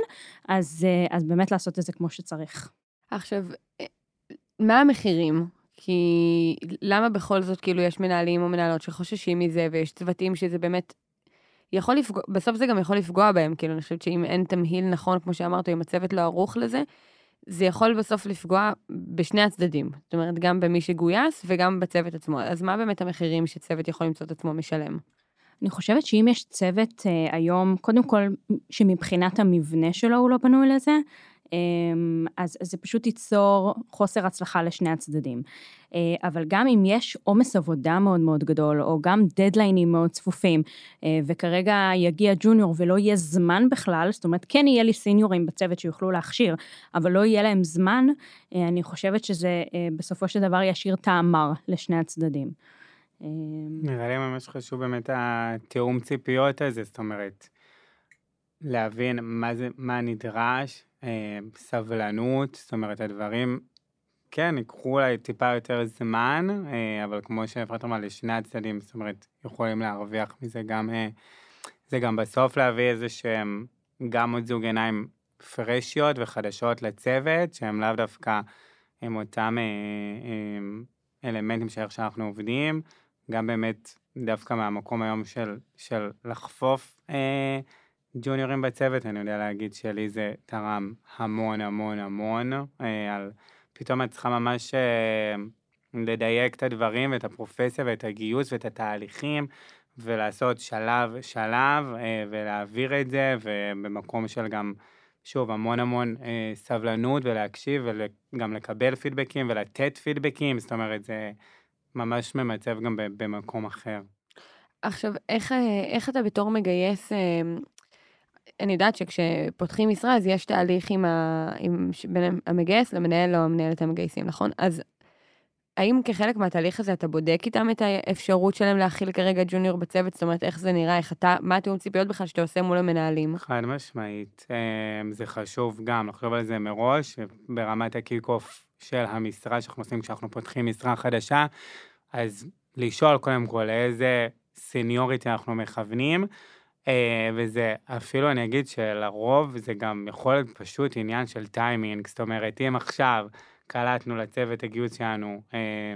אז, אה, אז באמת לעשות את זה כמו שצריך. עכשיו, אה, מה המחירים? כי למה בכל זאת כאילו יש מנהלים או מנהלות שחוששים מזה, ויש צוותים שזה באמת יכול לפגוע, בסוף זה גם יכול לפגוע בהם, כאילו, אני חושבת שאם אין תמהיל נכון, כמו שאמרת, אם הצוות לא ערוך לזה, זה יכול בסוף לפגוע בשני הצדדים. זאת אומרת, גם במי שגויס וגם בצוות עצמו. אז מה באמת המחירים שצוות יכול למצוא את עצמו משלם? אני חושבת שאם יש צוות אה, היום, קודם כל, שמבחינת המבנה שלו הוא לא בנוי לזה, אמ, אז, אז זה פשוט ייצור חוסר הצלחה לשני הצדדים. אה, אבל גם אם יש עומס עבודה מאוד מאוד גדול, או גם דדליינים מאוד צפופים, אה, וכרגע יגיע ג'וניור ולא יהיה זמן בכלל, זאת אומרת, כן יהיה לי סיניורים בצוות שיוכלו להכשיר, אבל לא יהיה להם זמן, אה, אני חושבת שזה בסופו של דבר ישאיר טעמר לשני הצדדים. נראה לי ממש חשוב באמת התיאום ציפיות הזה, זאת אומרת, להבין מה זה, מה נדרש, סבלנות, זאת אומרת, הדברים, כן, ייקחו אולי טיפה יותר זמן, אה, אבל כמו שאפרת אמרה, לשני הצדדים, זאת אומרת, יכולים להרוויח מזה גם, אה, זה גם בסוף להביא איזה שהם, גם עוד זוג עיניים פרשיות וחדשות לצוות, שהם לאו דווקא עם אותם אלמנטים שאיך שאנחנו עובדים, גם באמת דווקא מהמקום היום של, של לחפוף אה, ג'וניורים בצוות, אני יודע להגיד שלי זה תרם המון המון המון, אה, על פתאום את צריכה ממש אה, לדייק את הדברים ואת הפרופסיה ואת הגיוס ואת התהליכים, ולעשות שלב שלב אה, ולהעביר את זה, ובמקום של גם, שוב, המון המון סבלנות ולהקשיב וגם לקבל פידבקים ולתת פידבקים, זאת אומרת, זה ממש ממצב גם במקום אחר. עכשיו, איך, איך אתה בתור מגייס אני יודעת שכשפותחים משרה, אז יש תהליך עם ה... עם... בין המגייס למנהל או המנהלת המגייסים, נכון? אז האם כחלק מהתהליך הזה אתה בודק איתם את האפשרות שלהם להכיל כרגע ג'וניור בצוות? זאת אומרת, איך זה נראה, איך אתה, מה התיאום ציפיות בכלל שאתה עושה מול המנהלים? חד משמעית. אמ, זה חשוב גם לחשוב על זה מראש, ברמת ה kick-off של המשרה שאנחנו עושים כשאנחנו פותחים משרה חדשה, אז לשאול קודם כל לאיזה seniority אנחנו מכוונים. אה, וזה אפילו אני אגיד שלרוב זה גם יכול להיות פשוט עניין של טיימינג, זאת אומרת אם עכשיו קלטנו לצוות הגיוס שלנו אה,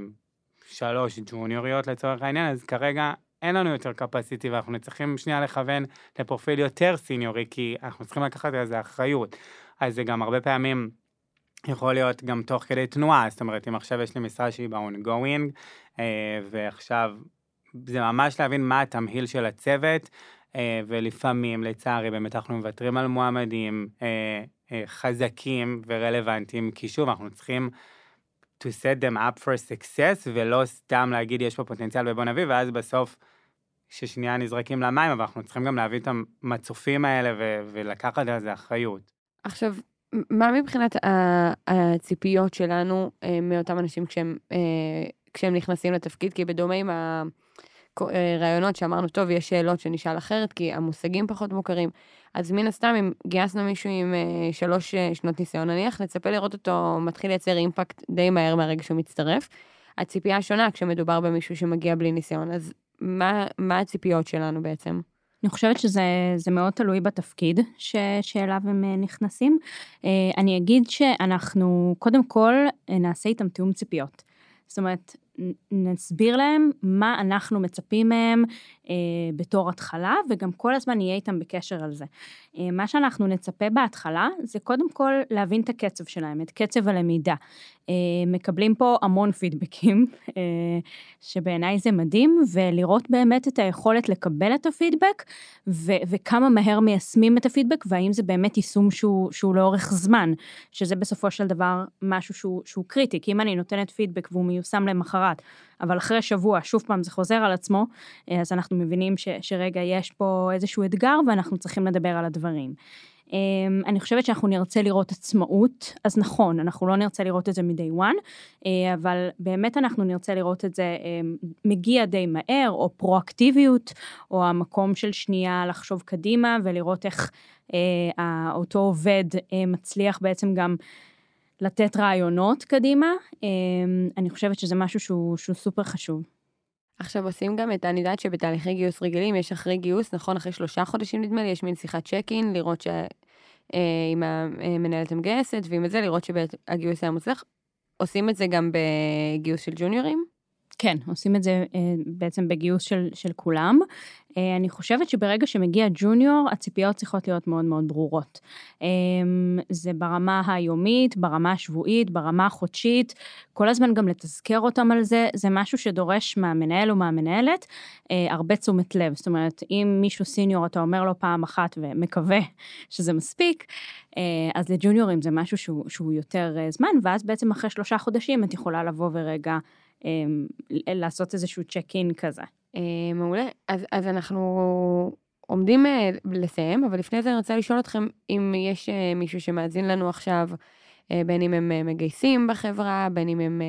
שלוש ג'וניוריות לצורך העניין, אז כרגע אין לנו יותר capacity ואנחנו צריכים שנייה לכוון לפרופיל יותר סיניורי, כי אנחנו צריכים לקחת על זה אחריות. אז זה גם הרבה פעמים יכול להיות גם תוך כדי תנועה, זאת אומרת, אם עכשיו יש לי משרה שהיא ב-ongoing, אה, ועכשיו זה ממש להבין מה התמהיל של הצוות, ולפעמים, לצערי, באמת אנחנו מוותרים על מועמדים אה, חזקים ורלוונטיים, כי שוב, אנחנו צריכים to set them up for success, ולא סתם להגיד יש פה פוטנציאל ובוא נביא, ואז בסוף, ששנייה נזרקים למים, אבל אנחנו צריכים גם להביא את המצופים האלה ו- ולקחת על זה אחריות. עכשיו, מה מבחינת הציפיות שלנו אה, מאותם אנשים כשהם, אה, כשהם נכנסים לתפקיד? כי בדומה עם הרעיונות שאמרנו, טוב, יש שאלות שנשאל אחרת, כי המושגים פחות מוכרים. אז מן הסתם, אם גייסנו מישהו עם אה, שלוש שנות ניסיון, נניח, נצפה לראות אותו מתחיל לייצר אימפקט די מהר מהרגע שהוא מצטרף. הציפייה שונה כשמדובר במישהו שמגיע בלי ניסיון, אז מה, מה הציפיות שלנו בעצם? אני חושבת שזה מאוד תלוי בתפקיד ש, שאליו הם אה, נכנסים. אה, אני אגיד שאנחנו קודם כל אה, נעשה איתם תיאום ציפיות. זאת אומרת, נסביר להם מה אנחנו מצפים מהם בתור התחלה, וגם כל הזמן נהיה איתם בקשר על זה. אה, מה שאנחנו נצפה בהתחלה, זה קודם כל להבין את הקצב שלהם, את קצב הלמידה. אה, מקבלים פה המון פידבקים, אה, שבעיניי זה מדהים, ולראות באמת את היכולת לקבל את הפידבק, ו- וכמה מהר מיישמים את הפידבק, והאם זה באמת יישום שהוא, שהוא לאורך זמן, שזה בסופו של דבר משהו שהוא, שהוא קריטי, כי אם אני נותנת פידבק והוא מיושם למחרת, אבל אחרי שבוע שוב פעם זה חוזר על עצמו, אה, אז אנחנו מבינים ש, שרגע יש פה איזשהו אתגר ואנחנו צריכים לדבר על הדברים. אמ, אני חושבת שאנחנו נרצה לראות עצמאות, אז נכון, אנחנו לא נרצה לראות את זה מ-day one, אה, אבל באמת אנחנו נרצה לראות את זה אמ, מגיע די מהר, או פרואקטיביות, או המקום של שנייה לחשוב קדימה ולראות איך אה, אותו עובד מצליח בעצם גם לתת רעיונות קדימה, אמ, אני חושבת שזה משהו שהוא, שהוא סופר חשוב. עכשיו עושים גם את, אני יודעת שבתהליכי גיוס רגילים יש אחרי גיוס, נכון? אחרי שלושה חודשים נדמה לי, יש מין שיחת צ'ק אין, לראות שאם אה, המנהלת המגייסת, ועם זה לראות שהגיוס היה מוצלח. עושים את זה גם בגיוס של ג'וניורים? כן, עושים את זה אה, בעצם בגיוס של, של כולם. אה, אני חושבת שברגע שמגיע ג'וניור, הציפיות צריכות להיות מאוד מאוד ברורות. אה, זה ברמה היומית, ברמה השבועית, ברמה החודשית, כל הזמן גם לתזכר אותם על זה, זה משהו שדורש מהמנהל או מהמנהלת הרבה תשומת לב. זאת אומרת, אם מישהו סיניור, אתה אומר לו פעם אחת ומקווה שזה מספיק, אז לג'וניורים זה משהו שהוא, שהוא יותר זמן, ואז בעצם אחרי שלושה חודשים את יכולה לבוא ורגע לעשות איזשהו צ'ק אין כזה. אה, מעולה. אז, אז אנחנו עומדים אה, לסיים, אבל לפני זה אני רוצה לשאול אתכם אם יש אה, מישהו שמאזין לנו עכשיו, בין אם הם מגייסים בחברה, בין אם הם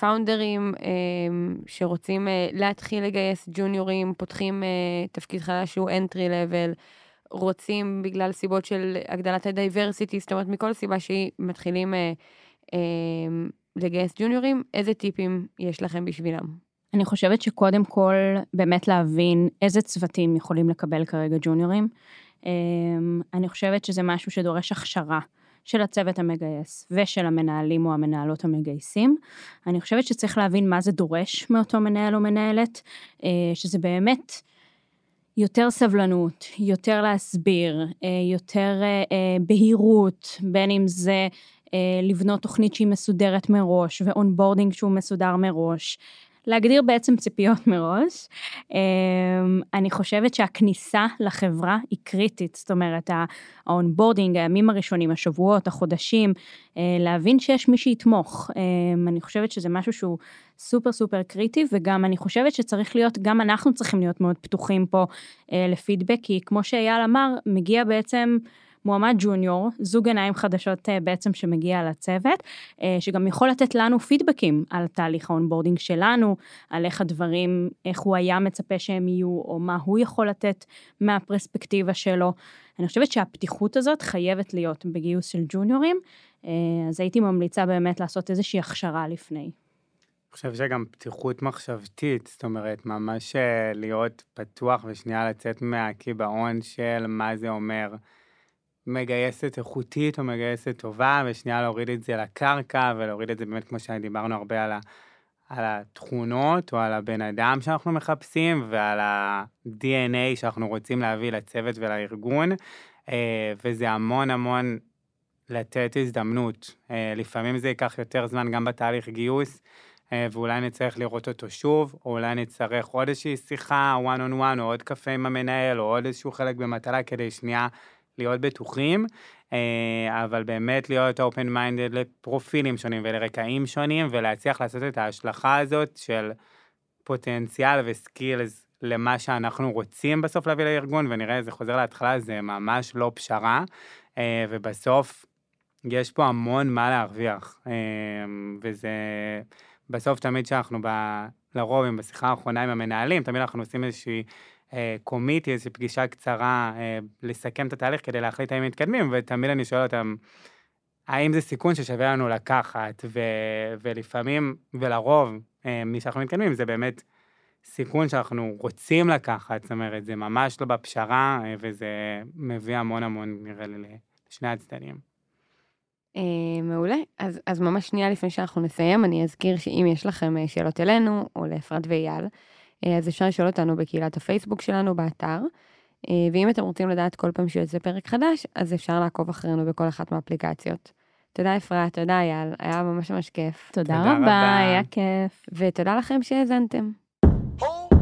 פאונדרים שרוצים להתחיל לגייס ג'וניורים, פותחים תפקיד חדש שהוא entry level, רוצים בגלל סיבות של הגדלת ה diversity, זאת אומרת מכל סיבה שהיא מתחילים לגייס ג'וניורים, איזה טיפים יש לכם בשבילם? אני חושבת שקודם כל באמת להבין איזה צוותים יכולים לקבל כרגע ג'וניורים. אמ, אני חושבת שזה משהו שדורש הכשרה של הצוות המגייס ושל המנהלים או המנהלות המגייסים. אני חושבת שצריך להבין מה זה דורש מאותו מנהל או מנהלת, אה, שזה באמת יותר סבלנות, יותר להסביר, אה, יותר אה, בהירות, בין אם זה לבנות תוכנית שהיא מסודרת מראש ו onboarding שהוא מסודר מראש. להגדיר בעצם ציפיות מראש. אה, אני חושבת שהכניסה לחברה היא קריטית, זאת אומרת ה onboarding, הימים הראשונים, השבועות, החודשים, אה, להבין שיש מי שיתמוך. אני חושבת שזה משהו שהוא סופר סופר קריטי, וגם אני חושבת שצריך להיות, גם אנחנו צריכים להיות מאוד פתוחים פה לפידבק, כי כמו שאייל אמר, מגיע בעצם מועמד ג'וניור, זוג עיניים חדשות אה, בעצם שמגיע לצוות, אה, שגם יכול לתת לנו פידבקים על תהליך ה onboarding שלנו, על איך הדברים, איך הוא היה מצפה שהם יהיו, או מה הוא יכול לתת מהפרספקטיבה שלו. אני חושבת שהפתיחות הזאת חייבת להיות בגיוס של ג'וניורים, אה, אז הייתי ממליצה באמת לעשות איזושהי הכשרה לפני. חושב שגם פתיחות מחשבתית, זאת אומרת, ממש להיות פתוח ושנייה לצאת מהקיבעון של מה זה אומר מגייסת איכותית או מגייסת טובה, ושנייה להוריד את זה לקרקע ולהוריד את זה באמת, כמו שדיברנו הרבה על, ה, על התכונות או על הבן אדם שאנחנו מחפשים ועל ה-DNA שאנחנו רוצים להביא לצוות ולארגון, אה, וזה המון המון לתת הזדמנות. אה, לפעמים זה ייקח יותר זמן גם בתהליך גיוס. אה, ואולי נצטרך לראות אותו שוב, או אולי נצטרך עוד איזושהי שיחה, one on one, או עוד קפה עם המנהל, או עוד איזשהו חלק במטלה, כדי שנייה להיות בטוחים, אה, אבל באמת להיות open minded לפרופילים שונים ולרקעים שונים, ולהצליח לעשות את ההשלכה הזאת של פוטנציאל וסקילס למה שאנחנו רוצים בסוף להביא לארגון, ונראה, זה חוזר להתחלה, זה ממש לא פשרה, אה, ובסוף יש פה המון מה להרוויח, וזה... בסוף תמיד שאנחנו ב... לרוב, עם בשיחה האחרונה עם המנהלים, תמיד אנחנו עושים איזושהי אה, קומיטי, איזושהי פגישה קצרה, אה, לסכם את התהליך כדי להחליט האם מתקדמים, ותמיד אני שואל אותם, האם זה סיכון ששווה לנו לקחת, ו... ולפעמים, ולרוב, אה, מי שאנחנו מתקדמים, זה באמת סיכון שאנחנו רוצים לקחת, זאת אומרת, זה ממש לא בפשרה, אה, וזה מביא המון המון, נראה לי, לשני הצדדים. אה, מעולה. אז, אז ממש שנייה לפני שאנחנו נסיים, אני אזכיר שאם יש לכם אה, שאלות אלינו, או לאפרת ואייל, אה, אה, אז אפשר לשאול אותנו בקהילת הפייסבוק שלנו, באתר. אה, ואם אתם רוצים לדעת כל פעם שיוצא פרק חדש, אז אפשר לעקוב אחרינו בכל אחת מהאפליקציות. תודה אפרת, תודה אייל, היה ממש ממש כיף. תודה, תודה רבה, רבה, היה כיף. ותודה לכם שהאזנתם. Oh.